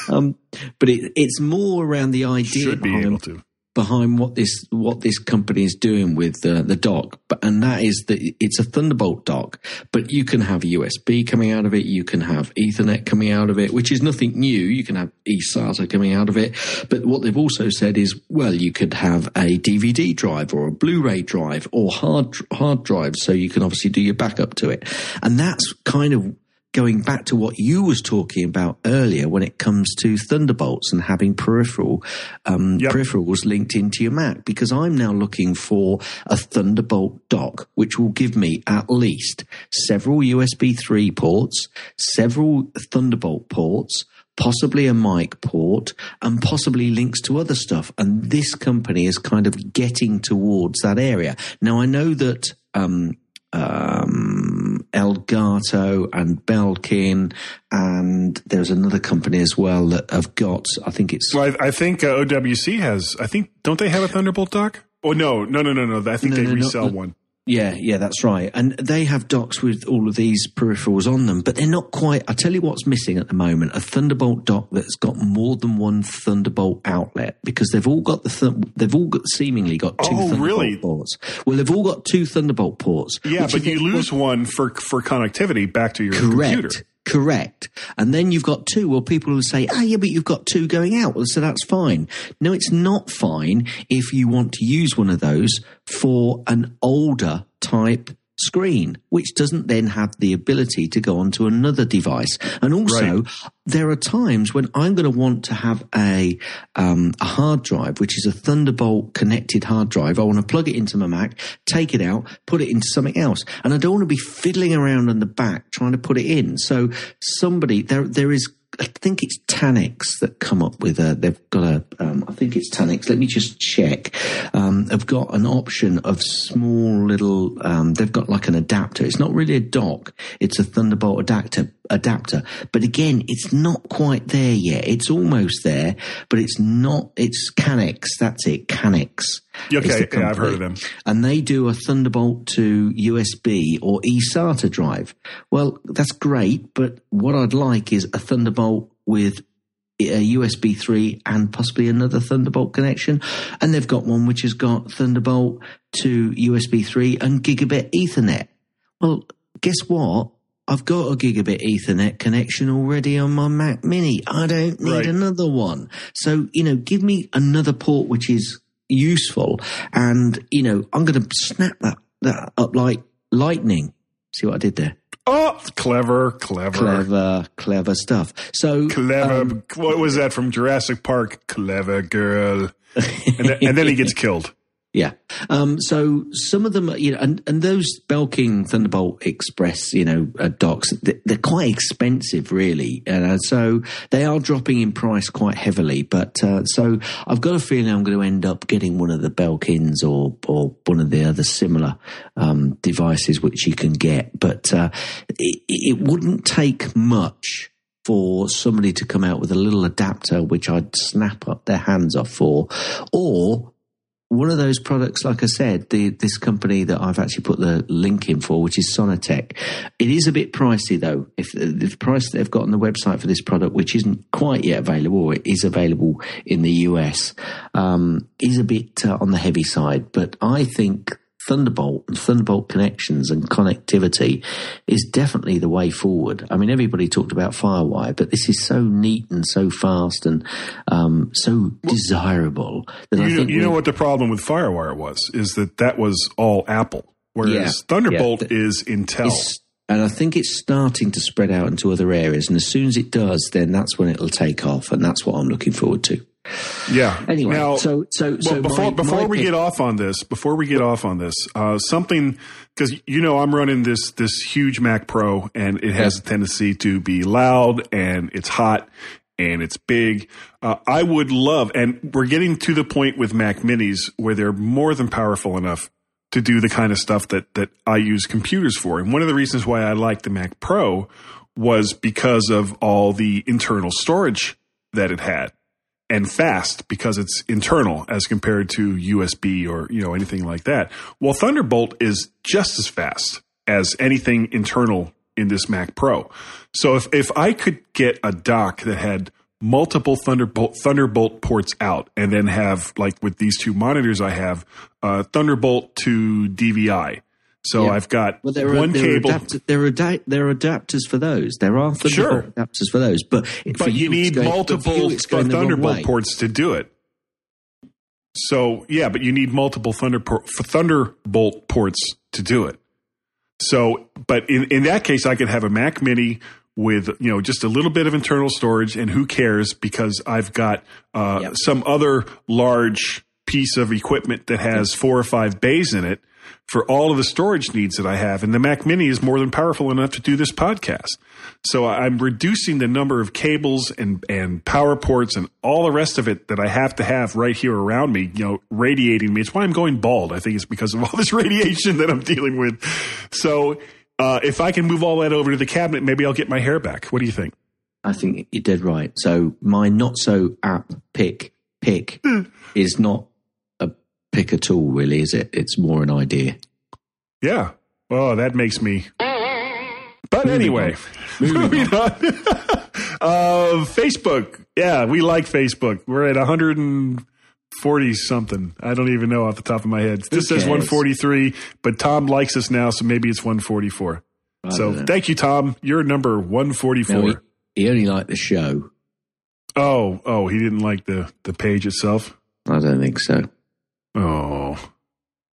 Um, but it, it's more around the idea. Should be able to behind what this what this company is doing with uh, the dock, but, and that is that it's a Thunderbolt dock, but you can have USB coming out of it, you can have Ethernet coming out of it, which is nothing new. You can have eSATA coming out of it, but what they've also said is, well, you could have a DVD drive or a Blu-ray drive or hard hard drive, so you can obviously do your backup to it, and that's kind of going back to what you was talking about earlier when it comes to Thunderbolts and having peripheral um, yep. peripherals linked into your Mac, because I'm now looking for a Thunderbolt dock, which will give me at least several USB 3 ports, several Thunderbolt ports, possibly a mic port, and possibly links to other stuff. And this company is kind of getting towards that area. Now, I know that um, um, Elgato and Belkin, and there's another company as well that have got. I think it's. Well, I, I think uh, OWC has. I think don't they have a Thunderbolt dock? Oh no, no, no, no, no! I think no, they no, resell no, one. Yeah, yeah, that's right. And they have docks with all of these peripherals on them, but they're not quite. I tell you what's missing at the moment: a Thunderbolt dock that's got more than one Thunderbolt outlet because they've all got the th- they've all got seemingly got two oh, Thunderbolt really? ports. Well, they've all got two Thunderbolt ports. Yeah, but you, lose one for for connectivity back to your correct. computer. Correct. And then you've got two. Well, people will say, ah, yeah, but you've got two going out. Well, so that's fine. No, it's not fine if you want to use one of those for an older type screen, which doesn't then have the ability to go onto another device. And also, right. there are times when I'm going to want to have a um, a hard drive, which is a Thunderbolt connected hard drive. I want to plug it into my Mac, take it out, put it into something else, and I don't want to be fiddling around in the back trying to put it in. So somebody there there is I think it's Tanix that come up with a. They've got a. Um, I think it's Tanix. Let me just check. Um, they've got an option of small little. Um, they've got like an adapter. It's not really a dock. It's a Thunderbolt adapter. Adapter, but again, it's not quite there yet. It's almost there, but it's not. It's Kanex. That's it. Kanex. Okay, yeah, I've heard of them. And they do a Thunderbolt to USB or eSATA drive. Well, that's great, but what I'd like is a Thunderbolt with a USB 3 and possibly another Thunderbolt connection. And they've got one which has got Thunderbolt to USB 3 and gigabit Ethernet. Well, guess what? I've got a gigabit Ethernet connection already on my Mac Mini. I don't need Right. another one. So, you know, give me another port which is useful. And, you know, I'm going to snap that, that up like lightning. See what I did there? Oh, clever, clever, Clever, clever stuff. So, clever. um, what was that from Jurassic Park? Clever girl. And, then, and then he gets killed. Yeah. Um, so some of them, you know, and, and those Belkin Thunderbolt Express, you know, uh, docks, they- they're quite expensive, really. And uh, so they are dropping in price quite heavily. But uh, so I've got a feeling I'm going to end up getting one of the Belkins or or one of the other similar um, devices which you can get. But uh, it, it wouldn't take much for somebody to come out with a little adapter which I'd snap up their hands off for, or one of those products, like I said, the, this company that I've actually put the link in for, which is Sonnet Tech. It is a bit pricey though. If the, price they've got on the website for this product, which isn't quite yet available, it is available in the US, um, is a bit uh, on the heavy side. But I think Thunderbolt and Thunderbolt connections and connectivity is definitely the way forward. I mean, everybody talked about Firewire, but this is so neat and so fast and um, so desirable that I You know, think you know what the problem with FireWire was? Is that that was all Apple, whereas Yeah, Thunderbolt yeah. is Intel. And I think it's starting to spread out into other areas. And as soon as it does, then that's when it'll take off. And that's what I'm looking forward to. Yeah. Anyway, now, so so well, so before my- before my we pick- get off on this, before we get off on this, uh, something because you know I'm running this this huge Mac Pro, and it has a tendency to be loud and it's hot and it's big. Uh, I would love, and we're getting to the point with Mac Minis where they're more than powerful enough to do the kind of stuff that that I use computers for. And one of the reasons why I like the Mac Pro was because of all the internal storage that it had and fast because it's internal as compared to USB or you know anything like that. Well, Thunderbolt is just as fast as anything internal in this Mac Pro. So if if I could get a dock that had multiple Thunderbolt Thunderbolt ports out and then have like with these two monitors I have uh, Thunderbolt to DVI. So Yeah. I've got Well, there are, one there cable. Are adapter, there, are there are adapters for those. There are Thunderbolt Sure. adapters for those, but but you it's need going- but multiple you it's going the wrong Thunderbolt ports to do it. So yeah, but you need multiple Thunder for Thunderbolt ports to do it. So, but in in that case, I could have a Mac Mini with you know just a little bit of internal storage, and who cares because I've got uh, Yep. some other large piece of equipment that has four or five bays in it for all of the storage needs that I have. And the Mac Mini is more than powerful enough to do this podcast. So I'm reducing the number of cables and, and power ports and all the rest of it that I have to have right here around me, you know, radiating me. It's why I'm going bald. I think it's because of all this radiation that I'm dealing with. So uh, if I can move all that over to the cabinet, maybe I'll get my hair back. What do you think? I think you're dead right. So my not so app pick pick is not pick at all, really, is it? It's more an idea. Yeah. Oh, that makes me. But anyway, moving on. uh, Facebook. Yeah, we like Facebook. We're at 140 something. I don't even know off the top of my head. This says 143, but Tom likes us now, so maybe it's 144. so thank you, Tom. You're number 144. No, he, he only liked the show. oh, oh, he didn't like the, the page itself. I don't think so. Oh,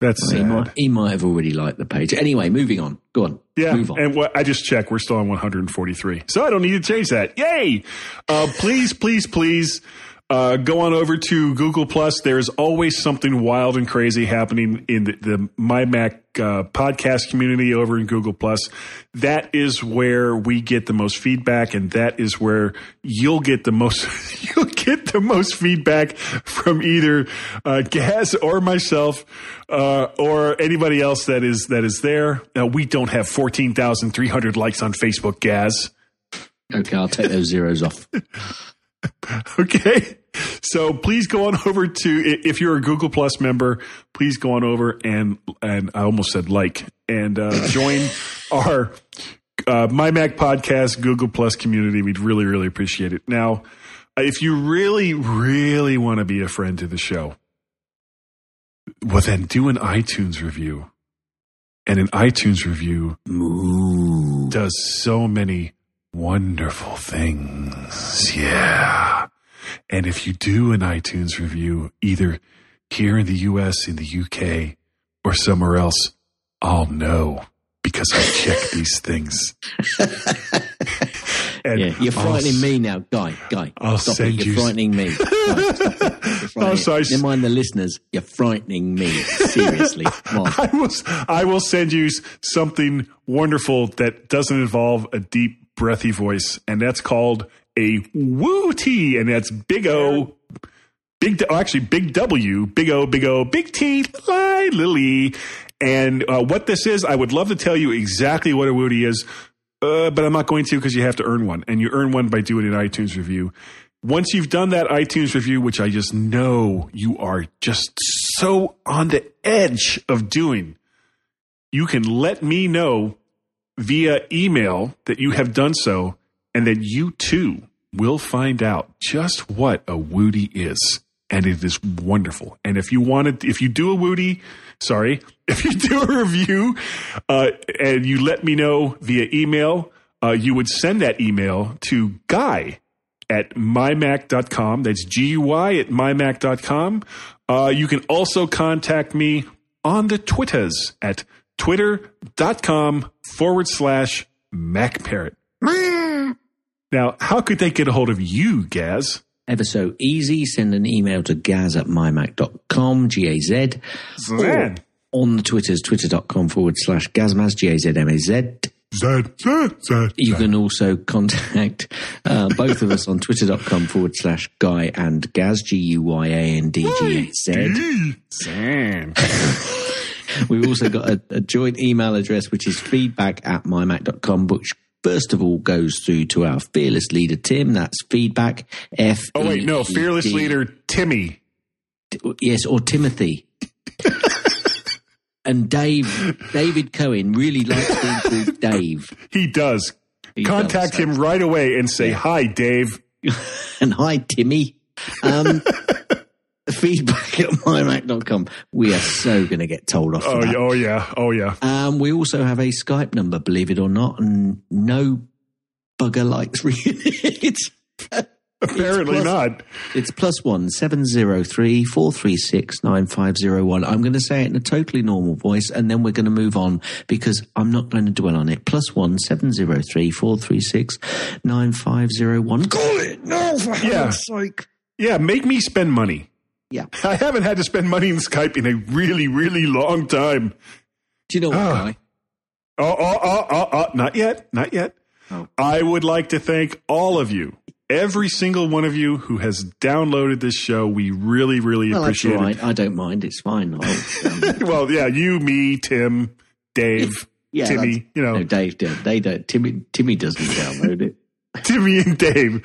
that's He might, he might have already liked the page. Anyway, moving on. Go on. Yeah, Move on. and what I just checked, we're still on 143, so I don't need to change that. Yay! Uh, please, please, please. Uh, go on over to Google Plus. There's always something wild and crazy happening in the, the My Mac uh, podcast community over in Google Plus. That is where we get the most feedback, and that is where you'll get the most you'll get the most feedback from either uh, Gaz or myself uh, or anybody else that is that is there. Now we don't have fourteen thousand three hundred likes on Facebook, Gaz. Okay, I'll take those zeros off. Okay. So please go on over to if you're a Google Plus member, please go on over and and I almost said like and uh, join our uh, My Mac Podcast Google Plus community. We'd really really appreciate it. Now, if you really really want to be a friend to the show, well then do an iTunes review. And an iTunes review does so many wonderful things. Yeah. And if you do an iTunes review, either here in the US, in the UK, or somewhere else, I'll know because I check these things. and Yeah, you're I'll frightening me now, guy. Guy, I'll stop send it. You're you- frightening me. Guy. You're frightening- Oh, sorry. Never mind the listeners. You're frightening me. Seriously. I will, I will send you something wonderful that doesn't involve a deep, breathy voice, and that's called a woo tea, and that's big O, big, oh, actually big W, big O, big O, big T, lie, lily. And uh, what this is, I would love to tell you exactly what a wooty is, uh, but I'm not going to because you have to earn one, and you earn one by doing an iTunes review. Once you've done that iTunes review, which I just know you are just so on the edge of doing, you can let me know via email that you have done so and that you too will find out just what a Woody is. And it is wonderful. And if you wanted, if you do a Woody, sorry, if you do a review uh, and you let me know via email, uh, you would send that email to Guy at mymac.com. That's G U Y at mymac.com. Uh, you can also contact me on the Twitters at twitter.com forward slash MacParrot. Now, how could they get a hold of you, Gaz? Ever so easy. Send an email to gaz at mymac.com, G A Z. On the Twitters, twitter.com forward slash gazmaz, G A Z M A Z. Zed, Zed, Zed. You can also contact uh, both of us on twitter.com forward slash guy and gaz, G U Y A N D G A Z. Zan. We've also got a, a joint email address, which is feedback at mymac.com, which first of all goes through to our fearless leader, Tim. That's feedback F. Oh, wait, no, fearless leader Timmy. Yes, or Timothy. and Dave, David Cohen really likes being called Dave. He does. He Contact does, him right away and say, Hi, Dave. and hi, Timmy. Um, feedback at mymac.com. We are so going to get told off. For Oh, that. yeah, oh, yeah. Oh, yeah. Um, we also have a Skype number, believe it or not, and no bugger likes reading it. Apparently plus- not. It's plus one seven zero three four three six nine five zero one. I'm going to say it in a totally normal voice, and then we're going to move on because I'm not going to dwell on it. Plus one seven zero three four three six nine five zero one. Call it now for Yeah. heaven's sake. Yeah, make me spend money. Yeah. I haven't had to spend money in Skype in a really, really long time. Do you know what, Ah. guy? Oh, oh, oh, oh, oh, not yet, not yet. Oh. I would like to thank all of you, every single one of you who has downloaded this show. We really, really Well, appreciate it. I don't mind. It's fine. Um. Well, yeah, you, me, Tim, Dave, yeah, Timmy, you know, No, Dave, they don't. Timmy, Timmy doesn't download it. Timmy and Dave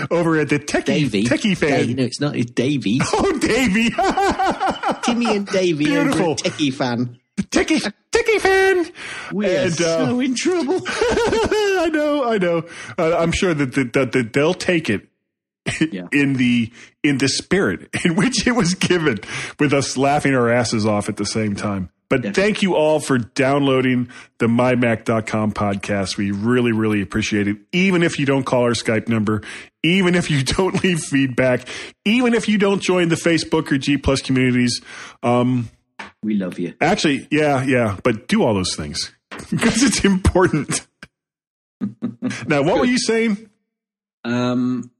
over at the Techie, Davey. Techie fan. Dave- no, it's not. It's Davey. Oh, Davey. Timmy and Davey Beautiful. over at Techie Fan. Techie, Techie fan. We are And, uh, so in trouble. I know, I know. Uh, I'm sure that, that, that, that they'll take it Yeah. in the in the spirit in which it was given, with us laughing our asses off at the same time. But thank you all for downloading the mymac.com podcast. We really, really appreciate it. Even if you don't call our Skype number, even if you don't leave feedback, even if you don't join the Facebook or G plus communities. Um, We love you. Actually, yeah, yeah, but do all those things because it's important. now, what were you saying? Um,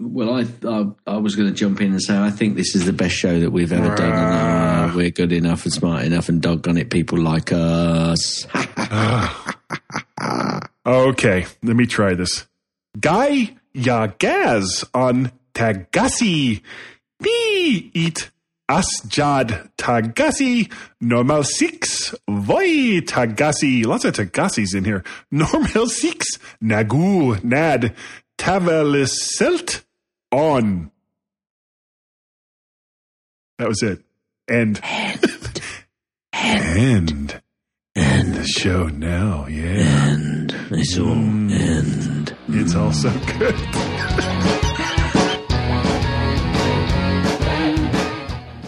well, I, I I was going to jump in and say I think this is the best show that we've ever done. Uh, we're good enough and smart enough and doggone it, people like us. Okay, let me try this. Guy Yagaz on Tagasi. Me eat Asjad Tagasi. Normal six. Voi Tagasi. Lots of Tagasis in here. Normal six. Nagu. Nad. Tavaliselt. On. That was it. End. End. End the show now, yeah. And it's all mm. end. It's all so mm. good.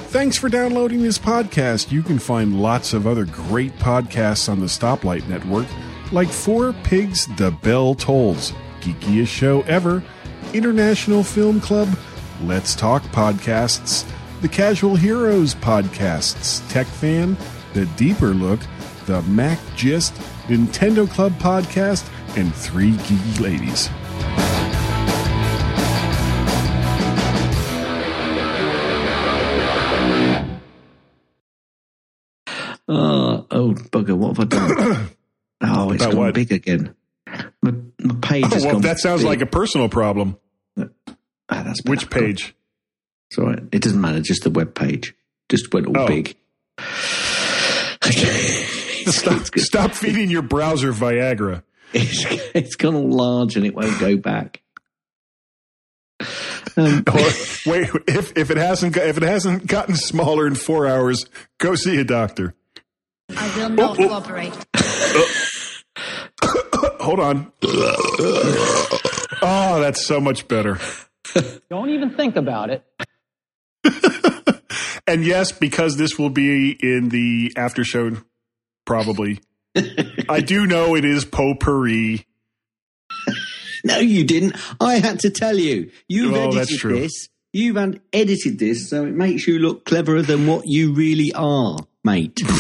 Thanks for downloading this podcast. You can find lots of other great podcasts on the Stoplight Network, like Four Pigs, The Bell Tolls, Geekiest Show Ever, International Film Club, Let's Talk Podcasts, The Casual Heroes Podcasts, Tech Fan, The Deeper Look, The Mac Gist, Nintendo Club Podcast, and Three Geeky Ladies. Oh, oh, bugger, what have I done? oh, it's About gone what? big again. My, my page Oh, well, gone that sounds big. like a personal problem. Ah, that's Which better. page? It's all right. It doesn't matter, just the web page. Just went all Oh. big. Okay. Stop, stop feeding your browser Viagra. It's, it's gone all large and it won't go back. Um, Or, wait, if if it hasn't if it hasn't gotten smaller in four hours, go see a doctor. I will not cooperate. Hold on. Oh, that's so much better. Don't even think about it. And yes, because this will be in the after show, probably. I do know it is potpourri. no, you didn't. I had to tell you. You've oh, Well, edited this. You've edited this so it makes you look cleverer than what you really are, mate.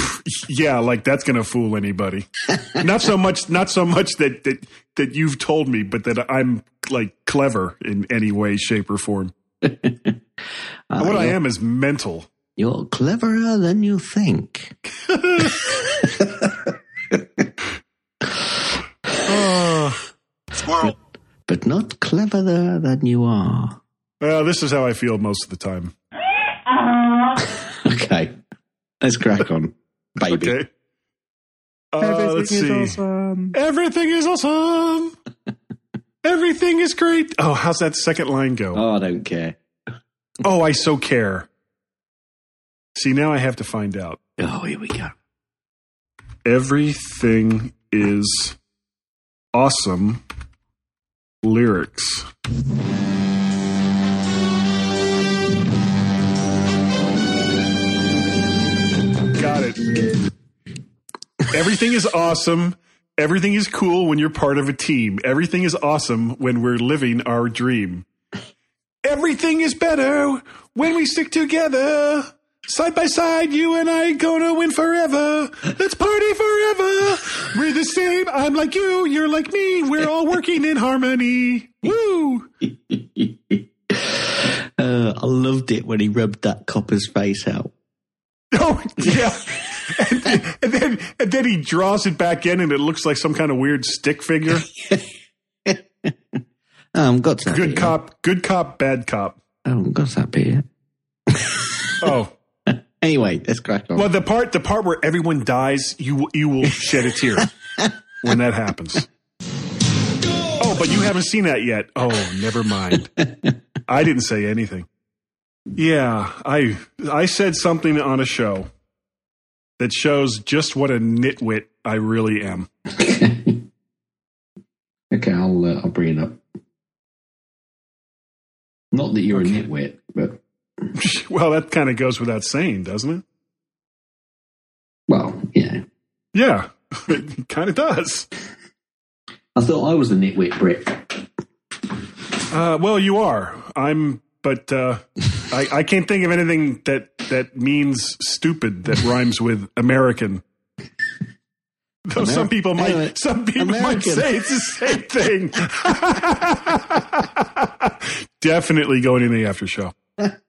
Yeah, like that's gonna fool anybody. not so much, not so much that that that you've told me, but that I'm like clever in any way, shape, or form. Uh, what I am is mental. You're cleverer than you think. But not cleverer than you are. Well, this is how I feel most of the time. Okay. Let's crack on, baby. Okay. Uh, let's see. Everything is awesome. Everything is great. Oh, how's that second line go? Oh, I don't care. Oh, I so care. See, now I have to find out. Oh, here we go. Everything is awesome. Lyrics. Got it. Everything is awesome. Everything is cool when you're part of a team. Everything is awesome when we're living our dream. Everything is better when we stick together. Side by side, you and I gonna win forever. Let's party forever. We're the same. I'm like you. You're like me. We're all working in harmony. Woo! Uh, I loved it when he rubbed that copper's face out. Oh yeah. and, and then and then he draws it back in, and it looks like some kind of weird stick figure. Um, got that Good cop, good cop, bad cop. Oh, got that bit. yet. Oh. Anyway, let's crack on. Well, the part the part where everyone dies, you you will shed a tear when that happens. Oh, but you haven't seen that yet. Oh, never mind. I didn't say anything. Yeah, I I said something on a show that shows just what a nitwit I really am. Okay, I'll uh, I'll bring it up. Not that you're a nitwit, but well, that kind of goes without saying, doesn't it? well, yeah. Yeah, it kind of does. I thought I was the nitwit Brit. Uh, well, you are. I'm, but uh, I, I can't think of anything that that means stupid that rhymes with American. Though some people might, Anyway, some people might say it's the same thing. Definitely going in the after show.